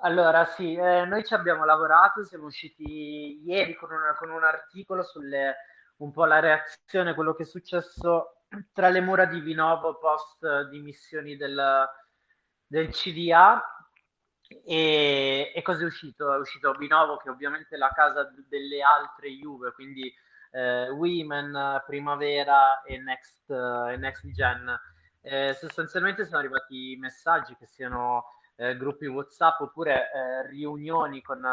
C: Allora, sì, eh, noi ci abbiamo lavorato, siamo usciti ieri con, una, con un articolo sulle un po' la reazione, quello che è successo tra le mura di Vinovo post dimissioni del, del CDA e, e è uscito? È uscito Vinovo che ovviamente è la casa delle altre Juve, quindi eh, Women, Primavera e Next, uh, e Next Gen. Eh, sostanzialmente sono arrivati messaggi che siano eh, gruppi WhatsApp oppure eh, riunioni con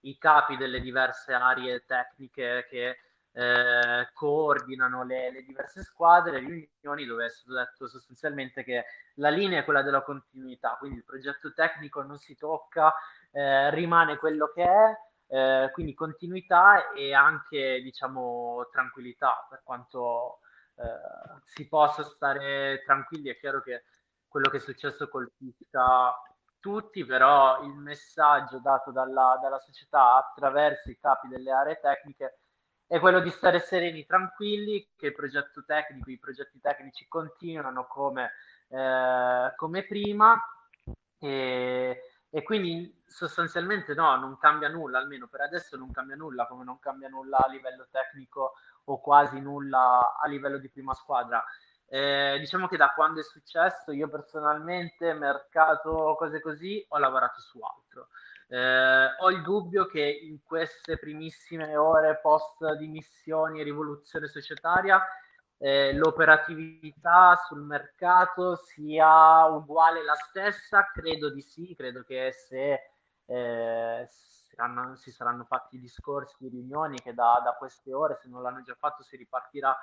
C: i capi delle diverse aree tecniche che eh, coordinano le, le, diverse squadre, riunioni dove è stato detto sostanzialmente che la linea è quella della continuità, quindi il progetto tecnico non si tocca, eh, rimane quello che è, eh, quindi continuità e anche diciamo tranquillità per quanto eh, si possa stare tranquilli. È chiaro che quello che è successo colpisca tutti però il messaggio dato dalla, dalla società attraverso i capi delle aree tecniche è quello di stare sereni, tranquilli, che il progetto tecnico, i progetti tecnici continuano come, eh, come prima. E, e quindi sostanzialmente no, non cambia nulla, almeno per adesso non cambia nulla, come non cambia nulla a livello tecnico o quasi nulla a livello di prima squadra. Eh, diciamo che da quando è successo, io personalmente, mercato, cose così, ho lavorato su altro. Eh, ho il dubbio che in queste primissime ore post dimissioni e rivoluzione societaria eh, l'operatività sul mercato sia uguale la stessa? Credo di sì, credo che se, eh, si saranno fatti discorsi, riunioni che da, da queste ore, se non l'hanno già fatto, si ripartirà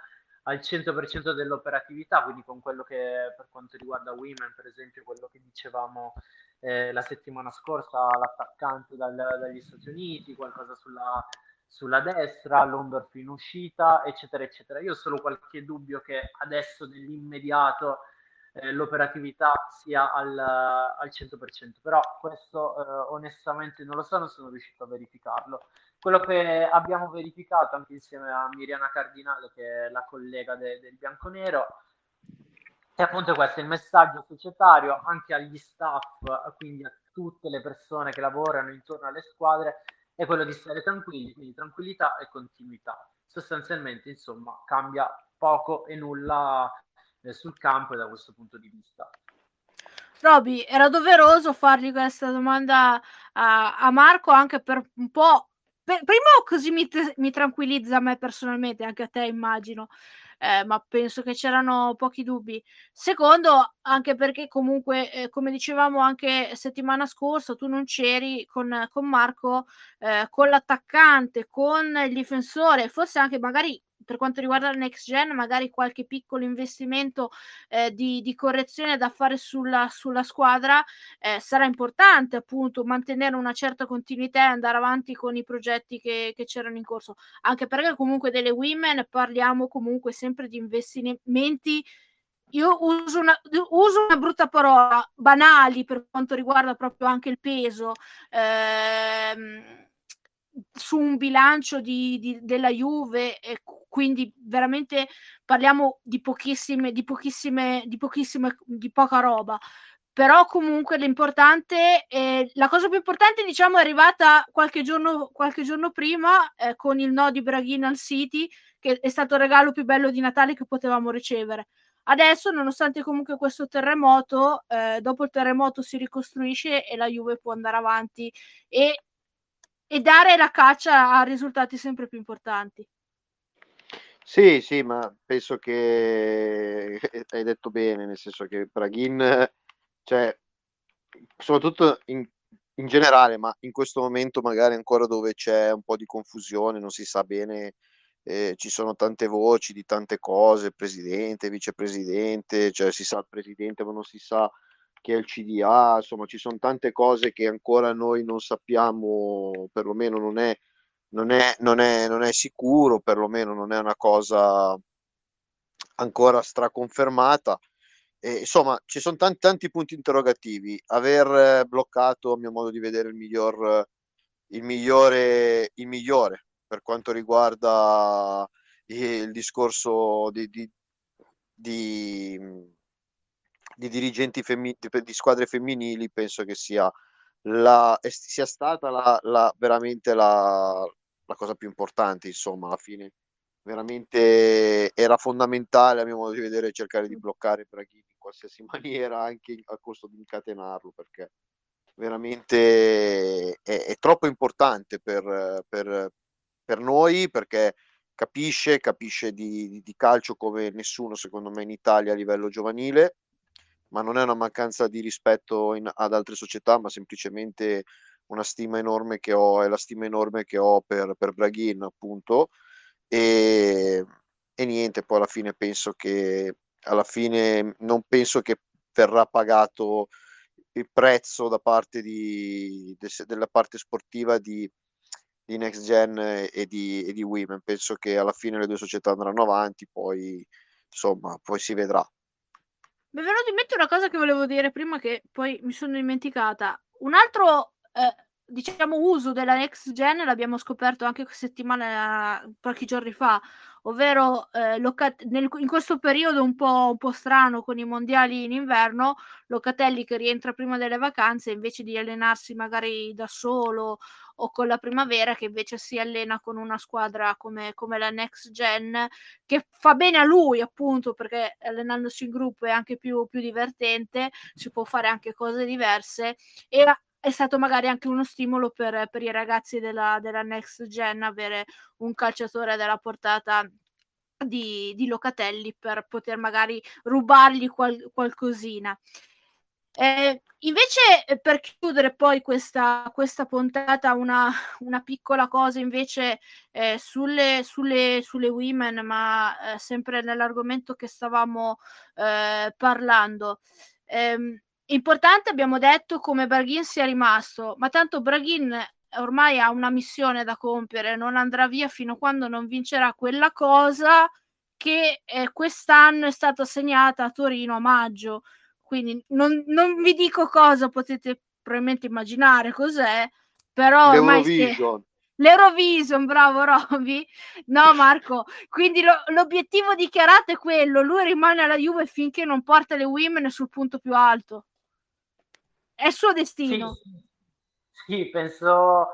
C: al 100% dell'operatività, quindi con quello che per quanto riguarda Women, per esempio, quello che dicevamo eh, la settimana scorsa, l'attaccante dal, dagli Stati Uniti, qualcosa sulla, sulla destra, Londorf in uscita, eccetera, eccetera. Io ho solo qualche dubbio che adesso nell'immediato eh, l'operatività sia al, al 100%, però questo eh, onestamente non lo so, non sono riuscito a verificarlo. Quello che abbiamo verificato anche insieme a Miriana Cardinale, che è la collega de, del Bianconero, è appunto questo il messaggio societario anche agli staff, quindi a tutte le persone che lavorano intorno alle squadre, è quello di stare tranquilli, quindi tranquillità e continuità. Sostanzialmente, insomma, cambia poco e nulla eh, sul campo da questo punto di vista.
A: Roby, era doveroso fargli questa domanda a, a Marco anche per un po'. Per, primo, così mi, mi, tranquillizza a me personalmente, anche a te immagino, eh, ma penso che c'erano pochi dubbi. Secondo, anche perché comunque, eh, come dicevamo anche settimana scorsa, tu non c'eri con, con Marco, eh, con l'attaccante, con il difensore, forse anche magari per quanto riguarda la next gen, magari qualche piccolo investimento eh, di, di, correzione da fare sulla, sulla squadra eh, sarà importante appunto mantenere una certa continuità e andare avanti con i progetti che, che c'erano in corso, anche perché comunque delle women parliamo comunque sempre di investimenti io uso una, uso una, brutta parola, banali per quanto riguarda proprio anche il peso. Ehm, su un bilancio di, di, della Juve e quindi veramente parliamo di pochissime, di pochissime, di pochissime, di poca roba. Però comunque l'importante, è, la cosa più importante diciamo è arrivata qualche giorno, qualche giorno prima eh, con il no di Braghina al City, che è stato il regalo più bello di Natale che potevamo ricevere. Adesso, nonostante comunque questo terremoto, eh, dopo il terremoto si ricostruisce e la Juve può andare avanti e e dare la caccia a risultati sempre più importanti.
B: Sì, sì, ma penso che hai detto bene, nel senso che Braghin, cioè, soprattutto in, in generale, ma in questo momento magari ancora dove c'è un po' di confusione, non si sa bene, eh, ci sono tante voci di tante cose, presidente, vicepresidente, cioè si sa il presidente ma non si sa che è il CDA, insomma ci sono tante cose che ancora noi non sappiamo, perlomeno non è, non è, non è, non è sicuro, perlomeno non è una cosa ancora straconfermata. E, insomma, ci sono tanti, tanti punti interrogativi. Aver bloccato, a mio modo di vedere, il miglior, il migliore, il migliore per quanto riguarda il discorso di, di, di di dirigenti femmi- di squadre femminili penso che sia, la, sia stata la, la, veramente la, la cosa più importante, insomma, alla fine. Veramente era fondamentale a mio modo di vedere cercare di bloccare Braghini in qualsiasi maniera, anche a costo di incatenarlo, perché veramente è, è troppo importante per, per, per, noi, perché capisce, capisce di, di calcio come nessuno secondo me in Italia a livello giovanile ma non è una mancanza di rispetto in, ad altre società, ma semplicemente una stima enorme che ho, è la stima enorme che ho per, per Braghin, appunto. E, e niente, poi alla fine penso che alla fine non penso che verrà pagato il prezzo da parte di, de, della parte sportiva di, di Next Gen e di, e di Women. Penso che alla fine le due società andranno avanti, poi insomma, poi si vedrà.
A: Mi è venuto in mente una cosa che volevo dire prima che poi mi sono dimenticata. Un altro, eh, diciamo, uso della next gen l'abbiamo scoperto anche settimana, pochi giorni fa, ovvero eh, Locat- nel, in questo periodo un po', un po' strano con i mondiali in inverno, Locatelli che rientra prima delle vacanze invece di allenarsi magari da solo o con la primavera che invece si allena con una squadra come, come la next gen che fa bene a lui appunto perché allenandosi in gruppo è anche più, più divertente, si può fare anche cose diverse e è stato magari anche uno stimolo per, per i ragazzi della, della, next gen avere un calciatore della portata di, di Locatelli per poter magari rubargli qual, qualcosina. Eh, invece, eh, per chiudere poi questa, questa puntata, una, una, piccola cosa invece eh, sulle, sulle, sulle women, ma eh, sempre nell'argomento che stavamo eh, parlando. Eh, importante, abbiamo detto come Braghin sia rimasto, ma tanto Braghin ormai ha una missione da compiere, non andrà via fino a quando non vincerà quella cosa che eh, quest'anno è stata assegnata a Torino a maggio. Quindi non, non vi dico cosa, potete probabilmente immaginare cos'è, però
B: L'Eurovision.
A: L'Eurovision, bravo Roby. No, Marco, quindi lo, l'obiettivo dichiarato è quello, lui rimane alla Juve finché non porta le women sul punto più alto. È il suo destino.
C: Sì, sì penso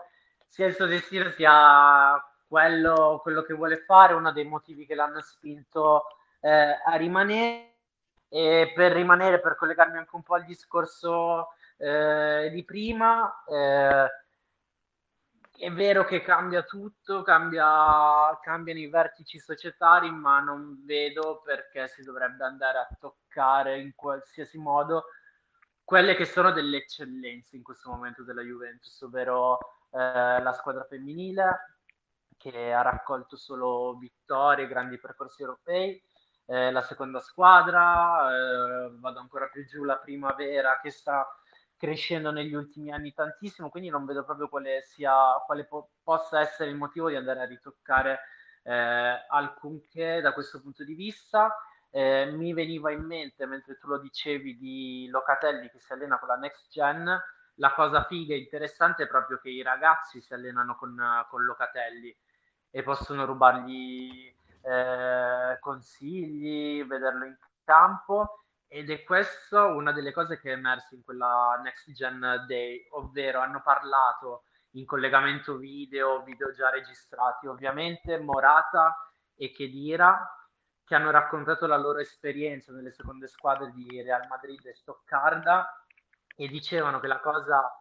C: sia il suo destino, sia quello, quello che vuole fare, uno dei motivi che l'hanno spinto eh, a rimanere e per rimanere, per collegarmi anche un po' al discorso eh, di prima, eh, è vero che cambia tutto, cambia, cambiano i vertici societari, ma non vedo perché si dovrebbe andare a toccare in qualsiasi modo quelle che sono delle eccellenze in questo momento della Juventus, ovvero eh, la squadra femminile che ha raccolto solo vittorie, grandi percorsi europei, eh, la seconda squadra, eh, vado ancora più giù la primavera che sta crescendo negli ultimi anni tantissimo, quindi non vedo proprio quale, sia, quale po- possa essere il motivo di andare a ritoccare eh, alcunché da questo punto di vista. Eh, mi veniva in mente, mentre tu lo dicevi, di Locatelli che si allena con la Next Gen, la cosa figa e interessante è proprio che i ragazzi si allenano con, con Locatelli e possono rubargli eh, consigli, vederlo in campo ed è questa una delle cose che è emersa in quella Next Gen Day, ovvero hanno parlato in collegamento video, video già registrati, ovviamente Morata e Chedira, che hanno raccontato la loro esperienza nelle seconde squadre di Real Madrid e Stoccarda e dicevano che la cosa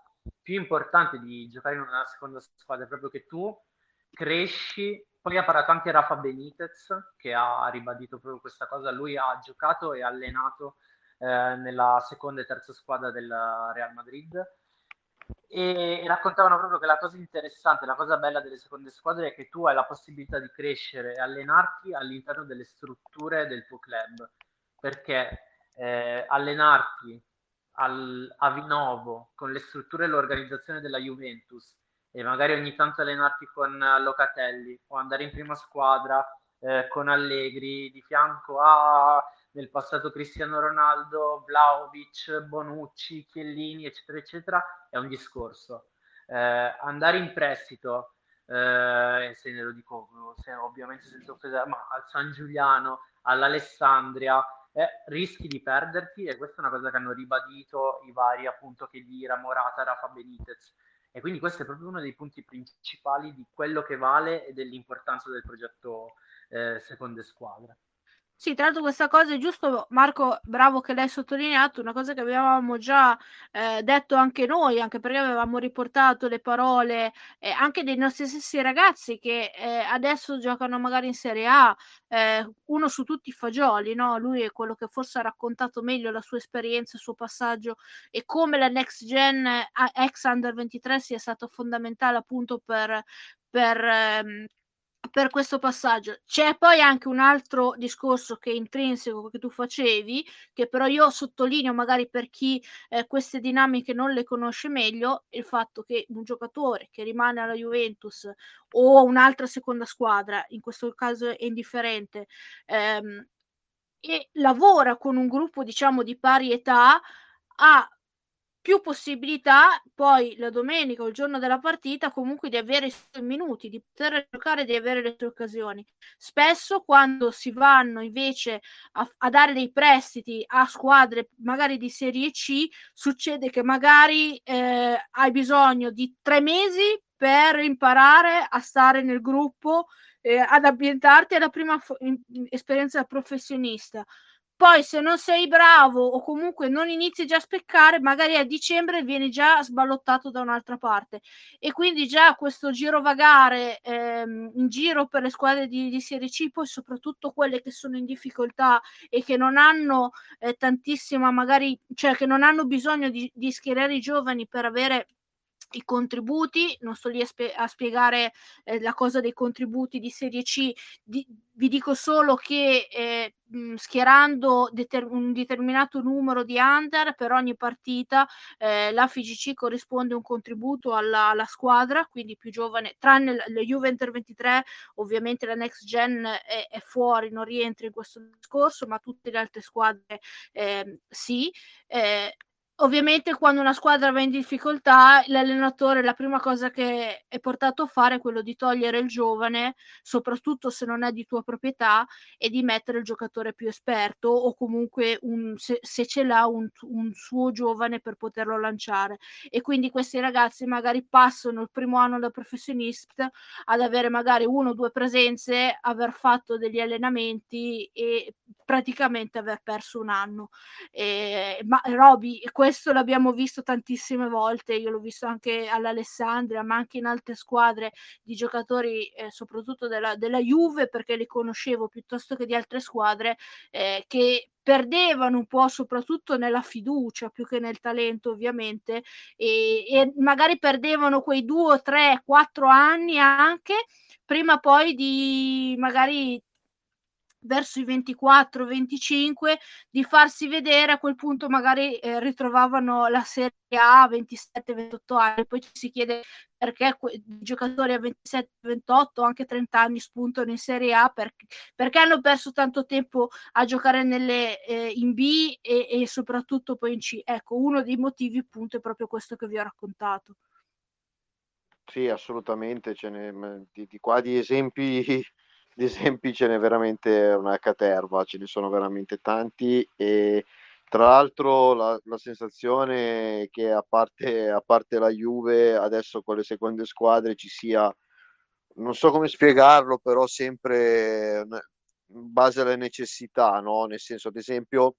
C: più importante di giocare in una seconda squadra è proprio che tu cresci poi ha parlato anche Rafa Benitez, che ha ribadito proprio questa cosa. Lui ha giocato e allenato eh, nella seconda e terza squadra del Real Madrid. E, e raccontavano proprio che la cosa interessante, la cosa bella delle seconde squadre è che tu hai la possibilità di crescere e allenarti all'interno delle strutture del tuo club. Perché eh, allenarti al, a Vinovo con le strutture e l'organizzazione della Juventus e magari ogni tanto allenarti con Locatelli o andare in prima squadra eh, con Allegri di fianco a nel passato Cristiano Ronaldo, Vlaovic, Bonucci, Chiellini, eccetera, eccetera, è un discorso. Eh, andare in prestito, eh, se ne lo dico se, ovviamente senza offesa, ma al San Giuliano, all'Alessandria, eh, rischi di perderti e questa è una cosa che hanno ribadito i vari appunto che dira Morata, Rafa Benitez e quindi questo è proprio uno dei punti principali di quello che vale e dell'importanza del progetto eh, Seconde Squadre.
A: Sì, tra l'altro questa cosa è giusto, Marco, bravo che l'hai sottolineato, una cosa che avevamo già eh, detto anche noi, anche perché avevamo riportato le parole eh, anche dei nostri stessi ragazzi che eh, adesso giocano magari in Serie A, eh, uno su tutti i fagioli, no? Lui è quello che forse ha raccontato meglio la sua esperienza, il suo passaggio e come la next gen ex under 23 sia stato fondamentale appunto per, per ehm, per questo passaggio. C'è poi anche un altro discorso che è intrinseco che tu facevi, che però io sottolineo magari per chi eh, queste dinamiche non le conosce meglio, il fatto che un giocatore che rimane alla Juventus o un'altra seconda squadra, in questo caso è indifferente, ehm, e lavora con un gruppo diciamo di pari età, ha più possibilità poi la domenica o il giorno della partita comunque di avere i suoi minuti, di poter giocare di avere le sue occasioni. Spesso quando si vanno invece a, a, dare dei prestiti a squadre magari di Serie C, succede che magari eh, hai bisogno di tre mesi per imparare a stare nel gruppo, eh, ad ambientarti alla prima fo- esperienza professionista poi se non sei bravo o comunque non inizi già a speccare, magari a dicembre vieni già sballottato da un'altra parte. E quindi già questo girovagare ehm, in giro per le squadre di, di, Serie C, poi soprattutto quelle che sono in difficoltà e che non hanno eh, tantissima magari, cioè che non hanno bisogno di, di schierare i giovani per avere i contributi, non sto lì a, spie- a spiegare eh, la cosa dei contributi di serie C, di, vi dico solo che eh, mh, schierando deter- un determinato numero di under per ogni partita, eh, la FIGC corrisponde un contributo alla, alla, squadra, quindi più giovane, tranne la Juve Inter 23, ovviamente la next gen è, è, fuori, non rientra in questo discorso, ma tutte le altre squadre ehm, sì. Ovviamente quando una squadra va in difficoltà, l'allenatore la prima cosa che è portato a fare è quello di togliere il giovane, soprattutto se non è di tua proprietà, e di mettere il giocatore più esperto o comunque un, se, se, ce l'ha un, un, suo giovane per poterlo lanciare. E quindi questi ragazzi magari passano il primo anno da professionista ad avere magari uno o due presenze, aver fatto degli allenamenti e praticamente aver perso un anno. E, ma Roby, questo l'abbiamo visto tantissime volte, io l'ho visto anche all'Alessandria, ma anche in altre squadre di giocatori, eh, soprattutto della, della, Juve, perché li conoscevo piuttosto che di altre squadre, eh, che perdevano un po' soprattutto nella fiducia più che nel talento ovviamente e, e magari perdevano quei due, tre, quattro anni anche prima poi di magari verso i 24-25 di farsi vedere a quel punto magari eh, ritrovavano la Serie A a 27-28 anni poi ci si chiede perché que- giocatori a 27-28 anche 30 anni spuntano in Serie A perché, perché hanno perso tanto tempo a giocare nelle, eh, in B e, e soprattutto poi in C. Ecco uno dei motivi appunto è proprio questo che vi ho raccontato.
B: Sì assolutamente ce ne di, di qua di esempi di esempi ce n'è veramente una caterva, ce ne sono veramente tanti e tra l'altro la, la sensazione che a parte, a parte la Juve adesso con le seconde squadre ci sia, non so come spiegarlo, però sempre in base alle necessità, no? Nel senso, ad esempio,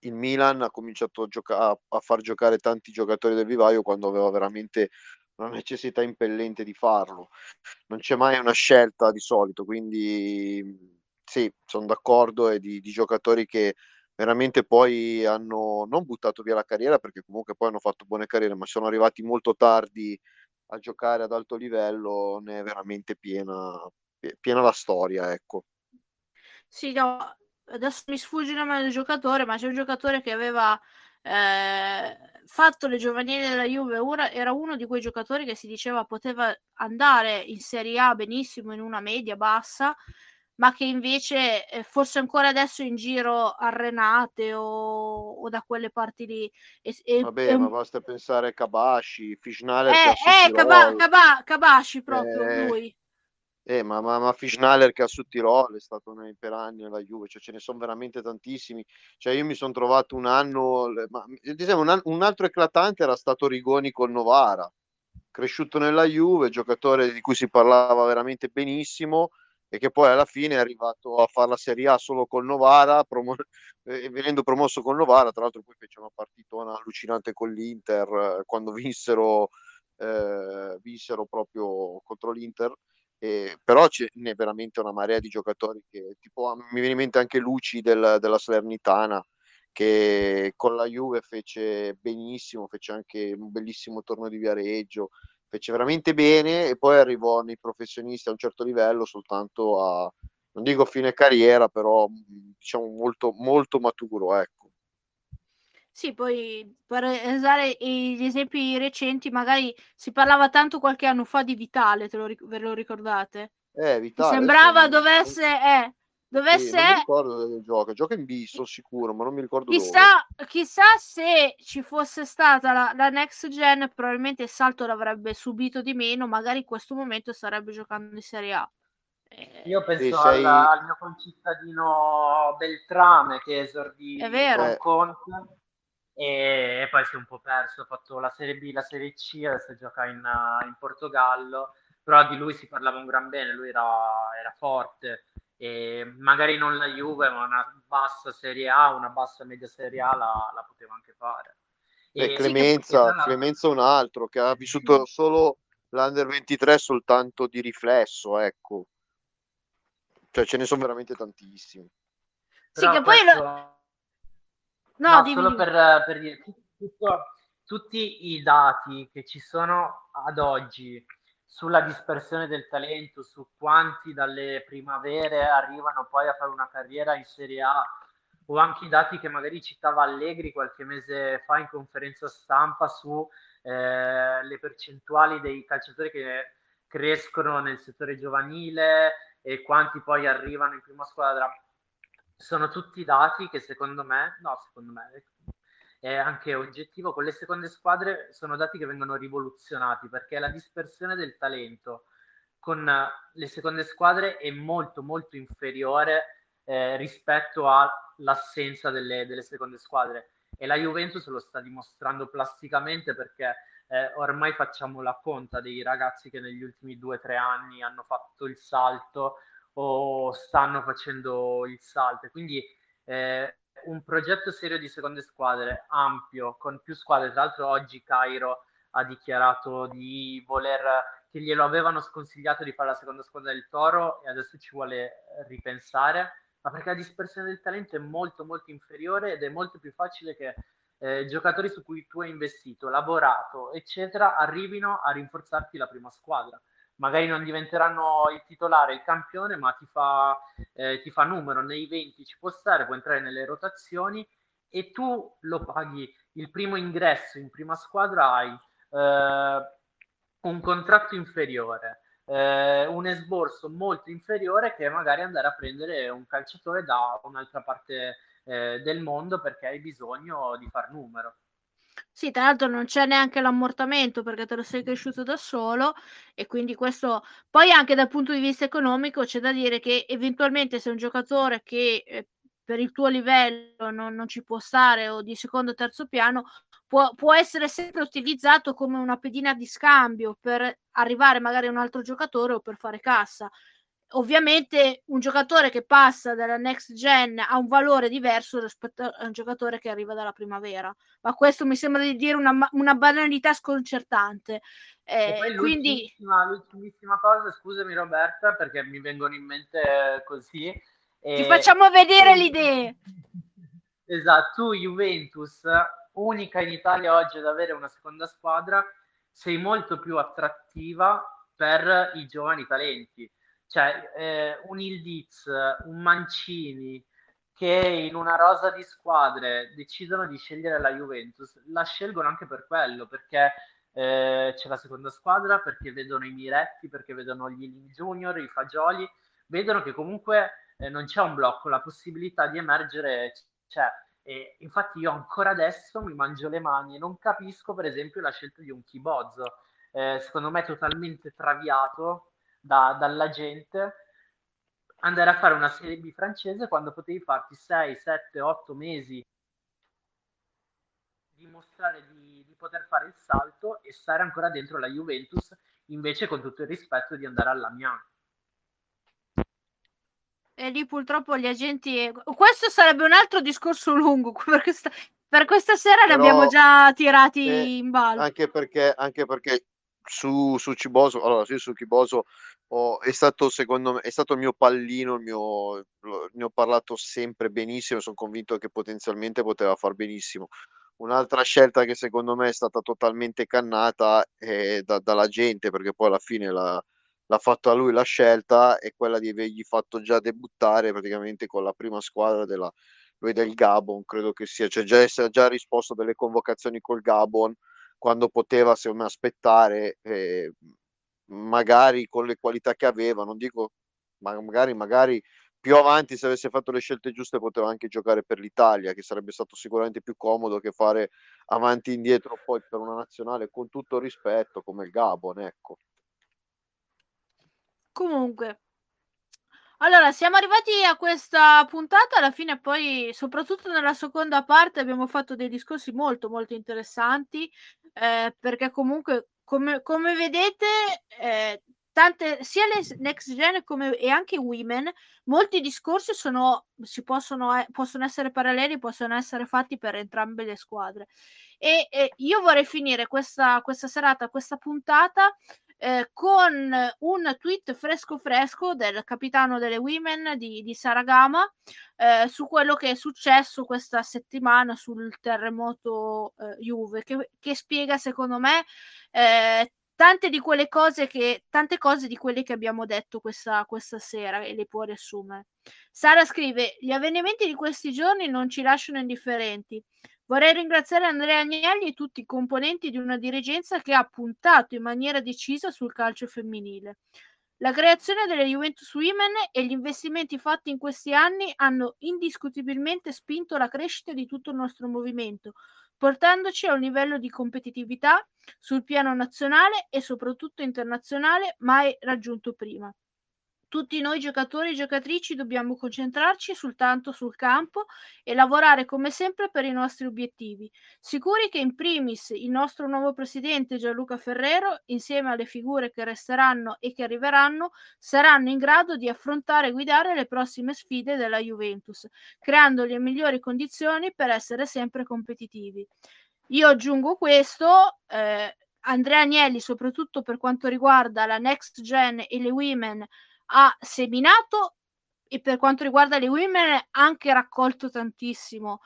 B: il Milan ha cominciato a, gioca- a far giocare tanti giocatori del vivaio quando aveva veramente una necessità impellente di farlo. Non c'è mai una scelta di solito, quindi sì, sono d'accordo e di, di giocatori che veramente poi hanno non buttato via la carriera perché comunque poi hanno fatto buone carriere, ma sono arrivati molto tardi a giocare ad alto livello, ne è veramente piena, piena la storia, ecco.
A: Sì, no, adesso mi sfugge il nome del giocatore, ma c'è un giocatore che aveva eh, fatto le giovanili della Juve, ora era uno di quei giocatori che si diceva poteva andare in Serie A benissimo in una media bassa, ma che invece eh, forse ancora adesso in giro a Renate o, o da quelle parti lì.
B: E, e, Vabbè, e, ma basta pensare a Kabashi, Fishnale.
A: Eh, eh Kaba, Kaba, Kabashi proprio
B: eh,
A: lui.
B: Eh, ma, ma, ma Fischnaller che ha su Tirol è stato nei, per anni nella Juve, cioè ce ne sono veramente tantissimi. Cioè io mi sono trovato un anno, ma, diciamo, un, un, altro eclatante era stato Rigoni con Novara, cresciuto nella Juve, giocatore di cui si parlava veramente benissimo e che poi alla fine è arrivato a fare la Serie A solo con Novara, promo- eh, venendo promosso con Novara, tra l'altro poi fece una partitona allucinante con l'Inter eh, quando vinsero, eh, vinsero proprio contro l'Inter eh, però ce n'è veramente una marea di giocatori che tipo mi viene in mente anche Luci del, della Salernitana che con la Juve fece benissimo, fece anche un bellissimo torneo di Viareggio, fece veramente bene e poi arrivò nei professionisti a un certo livello soltanto a, non dico fine carriera, però diciamo molto, molto maturo, ecco.
A: Sì, poi per usare gli esempi recenti, magari si parlava tanto qualche anno fa di Vitale, te lo, ve lo ricordate?
B: Eh, Vitale.
A: Sembrava sì, dovesse, eh, dovesse... Sì, non
B: mi ricordo dove gioca, gioca in B, sono sicuro, ma non mi ricordo
A: chissà, dove. Chissà se ci fosse stata la, la, next gen, probabilmente il salto l'avrebbe subito di meno, magari in questo momento starebbe giocando in Serie A.
C: Eh, Io penso sei... al, al, mio concittadino Beltrame che esordì
A: con
C: Conte e poi si è un po' perso, ha fatto la Serie B, la Serie C, adesso gioca in, in Portogallo, però di lui si parlava un gran bene, lui era, era forte e magari non la Juve, ma una bassa Serie A, una bassa media Serie A la, la poteva anche fare.
B: E, Clemenza, sì, Clemenza un altro che ha vissuto solo l'Under 23 soltanto di riflesso, ecco. Cioè ce ne sono veramente tantissimi.
A: Sì, che poi questo... lo...
C: No, no solo per, per dire, tutto, tutti i dati che ci sono ad oggi sulla dispersione del talento, su quanti dalle primavere arrivano poi a fare una carriera in Serie A, o anche i dati che magari citava Allegri qualche mese fa in conferenza stampa su eh, le percentuali dei calciatori che crescono nel settore giovanile e quanti poi arrivano in prima squadra. Sono tutti dati che secondo me, no, secondo me, è anche oggettivo, con le seconde squadre sono dati che vengono rivoluzionati perché la dispersione del talento. Con le seconde squadre è molto molto inferiore eh, rispetto all'assenza delle, delle, seconde squadre. E la Juventus lo sta dimostrando plasticamente perché eh, ormai facciamo la conta dei ragazzi che negli ultimi due o tre anni hanno fatto il salto o stanno facendo il salto. Quindi eh, un progetto serio di seconde squadre, ampio, con più squadre. Tra l'altro oggi Cairo ha dichiarato di voler, che glielo avevano sconsigliato di fare la seconda squadra del Toro e adesso ci vuole ripensare, ma perché la dispersione del talento è molto molto inferiore ed è molto più facile che eh, giocatori su cui tu hai investito, lavorato, eccetera, arrivino a rinforzarti la prima squadra magari non diventeranno il titolare, il campione, ma ti fa, eh, ti fa numero nei 20, ci può stare, può entrare nelle rotazioni e tu lo paghi il primo ingresso in prima squadra, hai eh, un contratto inferiore, eh, un esborso molto inferiore che magari andare a prendere un calciatore da un'altra parte eh, del mondo perché hai bisogno di far numero.
A: Sì, tra l'altro non c'è neanche l'ammortamento perché te lo sei cresciuto da solo e quindi questo poi anche dal punto di vista economico c'è da dire che eventualmente se un giocatore che eh, per il tuo livello non, non, ci può stare o di secondo o terzo piano può, può, essere sempre utilizzato come una pedina di scambio per arrivare magari a un altro giocatore o per fare cassa ovviamente un giocatore che passa dalla next gen ha un valore diverso rispetto a un giocatore che arriva dalla primavera. Ma questo mi sembra di dire una, una banalità sconcertante. Eh, quindi
C: l'ultimissima, l'ultimissima, cosa scusami Roberta perché mi vengono in mente così
A: ti facciamo vedere le idee
C: esatto tu Juventus unica in Italia oggi ad avere una seconda squadra sei molto più attrattiva per i giovani talenti cioè eh, un Ildiz, un Mancini che in una rosa di squadre decidono di scegliere la Juventus, la scelgono anche per quello, perché eh, c'è la seconda squadra, perché vedono i Miretti, perché vedono gli Lini Junior, i Fagioli, vedono che comunque eh, non c'è un blocco, la possibilità di emergere c'è. E infatti io ancora adesso mi mangio le mani e non capisco per esempio la scelta di un Chibozzo, eh, secondo me totalmente traviato da, dalla gente andare a fare una Serie B francese quando potevi farti 6, 7, 8 mesi dimostrare di, di poter fare il salto e stare ancora dentro la Juventus invece con tutto il rispetto di andare all'Amiens
A: e lì purtroppo gli agenti questo sarebbe un altro discorso lungo per questa, per questa sera Però, ne abbiamo già tirati eh, in ballo.
B: anche perché, anche perché su, su Ciboso, allora sì, su Ciboso oh, è stato secondo me, è stato il mio pallino, il mio, ne ho parlato sempre benissimo, sono convinto che potenzialmente poteva far benissimo. Un'altra scelta che secondo me è stata totalmente cannata è da, dalla gente, perché poi alla fine la, l'ha fatta lui la scelta, è quella di avergli fatto già debuttare praticamente con la prima squadra della, lui del Gabon, credo che sia, cioè già già risposto delle convocazioni col Gabon quando poteva secondo me aspettare eh, magari con le qualità che aveva non dico ma magari magari più avanti se avesse fatto le scelte giuste poteva anche giocare per l'Italia che sarebbe stato sicuramente più comodo che fare avanti e indietro poi per una nazionale con tutto rispetto come il Gabon ecco.
A: Comunque allora, siamo arrivati a questa puntata, alla fine poi, soprattutto nella seconda parte, abbiamo fatto dei discorsi molto, molto interessanti, eh, perché comunque, come, come vedete, eh, tante, sia le next gen come e anche women, molti discorsi sono, si possono, eh, possono essere paralleli, possono essere fatti per entrambe le squadre. E, e io vorrei finire questa, questa serata, questa puntata eh, con un tweet fresco fresco del capitano delle women di, di Saragama eh, su quello che è successo questa settimana sul terremoto eh, Juve, che, che, spiega secondo me eh, tante di quelle cose che tante cose di quelle che abbiamo detto questa, questa sera e le può riassumere. Sara scrive: Gli avvenimenti di questi giorni non ci lasciano indifferenti. Vorrei ringraziare Andrea Agnelli e tutti i componenti di una dirigenza che ha puntato in maniera decisa sul calcio femminile. La creazione delle Juventus Women e gli investimenti fatti in questi anni hanno indiscutibilmente spinto la crescita di tutto il nostro movimento, portandoci a un livello di competitività sul piano nazionale e soprattutto internazionale mai raggiunto prima. Tutti noi giocatori e giocatrici dobbiamo concentrarci soltanto sul campo e lavorare come sempre per i nostri obiettivi, sicuri che in primis il nostro nuovo presidente Gianluca Ferrero, insieme alle figure che resteranno e che arriveranno, saranno in grado di affrontare e guidare le prossime sfide della Juventus, creando le migliori condizioni per essere sempre competitivi. Io aggiungo questo. Eh, Andrea Agnelli, soprattutto per quanto riguarda la next gen e le women, ha seminato e per quanto riguarda le women ha anche raccolto tantissimo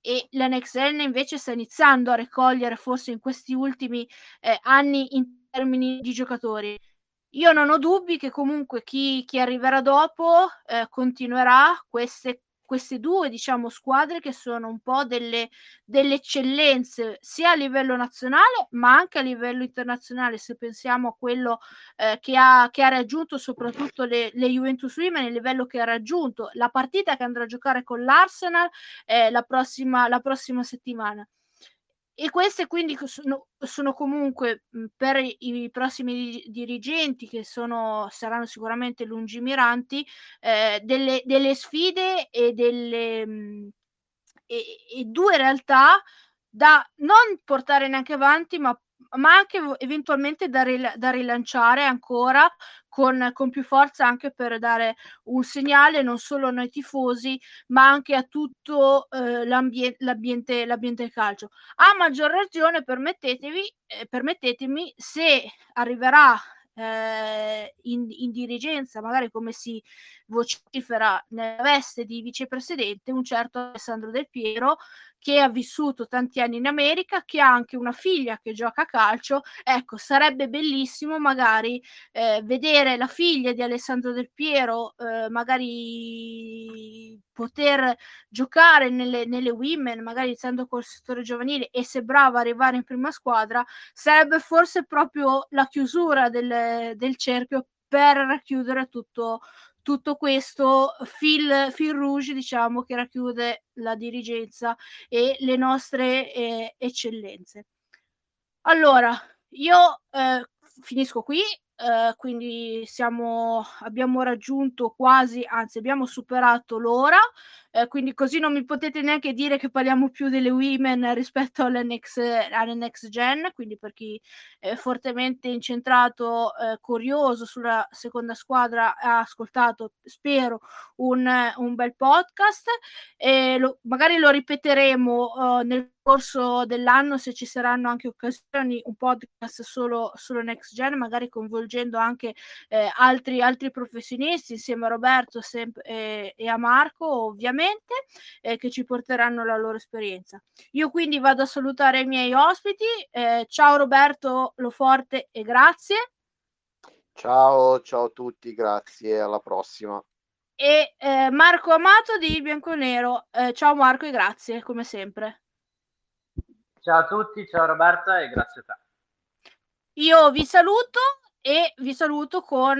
A: e la Next Gen invece sta iniziando a raccogliere forse in questi ultimi eh, anni in termini di giocatori. Io non ho dubbi che comunque chi, chi arriverà dopo eh, continuerà queste queste due diciamo squadre che sono un po' delle, delle eccellenze sia a livello nazionale ma anche a livello internazionale. Se pensiamo a quello eh, che, ha, che ha raggiunto soprattutto le, le Juventus Women il livello che ha raggiunto la partita che andrà a giocare con l'Arsenal eh, la, prossima, la prossima settimana e queste quindi sono, sono comunque per i, prossimi dirigenti che sono, saranno sicuramente lungimiranti eh, delle, delle, sfide e delle e, e due realtà da non portare neanche avanti ma ma anche eventualmente da, ril- da rilanciare ancora con, con, più forza anche per dare un segnale non solo a noi tifosi ma anche a tutto eh, l'ambie- l'ambiente, l'ambiente calcio. A maggior ragione permettetevi, eh, permettetemi se arriverà eh, in, in, dirigenza, magari come si vocifera nella veste di vicepresidente, un certo Alessandro Del Piero, che ha vissuto tanti anni in America, che ha anche una figlia che gioca a calcio. Ecco, sarebbe bellissimo magari eh, vedere la figlia di Alessandro Del Piero, eh, magari poter giocare nelle, nelle women, magari iniziando col settore giovanile e se brava arrivare in prima squadra, sarebbe forse proprio la chiusura del, del cerchio per racchiudere tutto, tutto questo fil, fil rouge, diciamo, che racchiude la dirigenza e le nostre eh, eccellenze. Allora, io eh, finisco qui. Uh, quindi siamo, abbiamo raggiunto quasi, anzi abbiamo superato l'ora, uh, quindi così non mi potete neanche dire che parliamo più delle women rispetto alle next, alle next gen, quindi per chi è fortemente incentrato, uh, curioso sulla seconda squadra ha ascoltato, spero, un, un bel podcast e lo, magari lo ripeteremo nel corso dell'anno se ci saranno anche occasioni un podcast solo, solo next gen magari coinvolgendo anche eh, altri, altri professionisti insieme a Roberto sem- e, a Marco ovviamente eh, che ci porteranno la loro esperienza. Io quindi vado a salutare i miei ospiti eh, ciao Roberto Loforte e grazie.
B: Ciao ciao a tutti grazie alla prossima.
A: E eh, Marco Amato di Bianconero eh, ciao Marco e grazie come sempre.
C: Ciao a tutti, ciao Roberta e grazie a te.
A: Io vi saluto e vi saluto con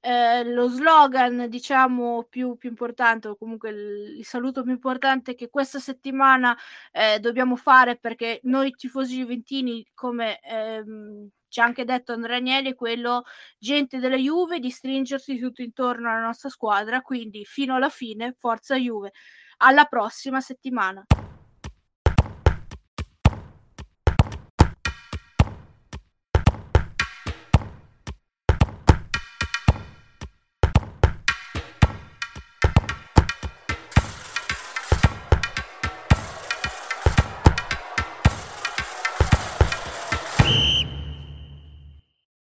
A: eh, lo slogan, diciamo, più, più, importante, o comunque il, il, saluto più importante che questa settimana eh, dobbiamo fare perché noi tifosi juventini, come ehm, ci ha anche detto Andrea Agnelli, è quello gente della Juve di stringersi tutto intorno alla nostra squadra, quindi fino alla fine, forza Juve. Alla prossima settimana.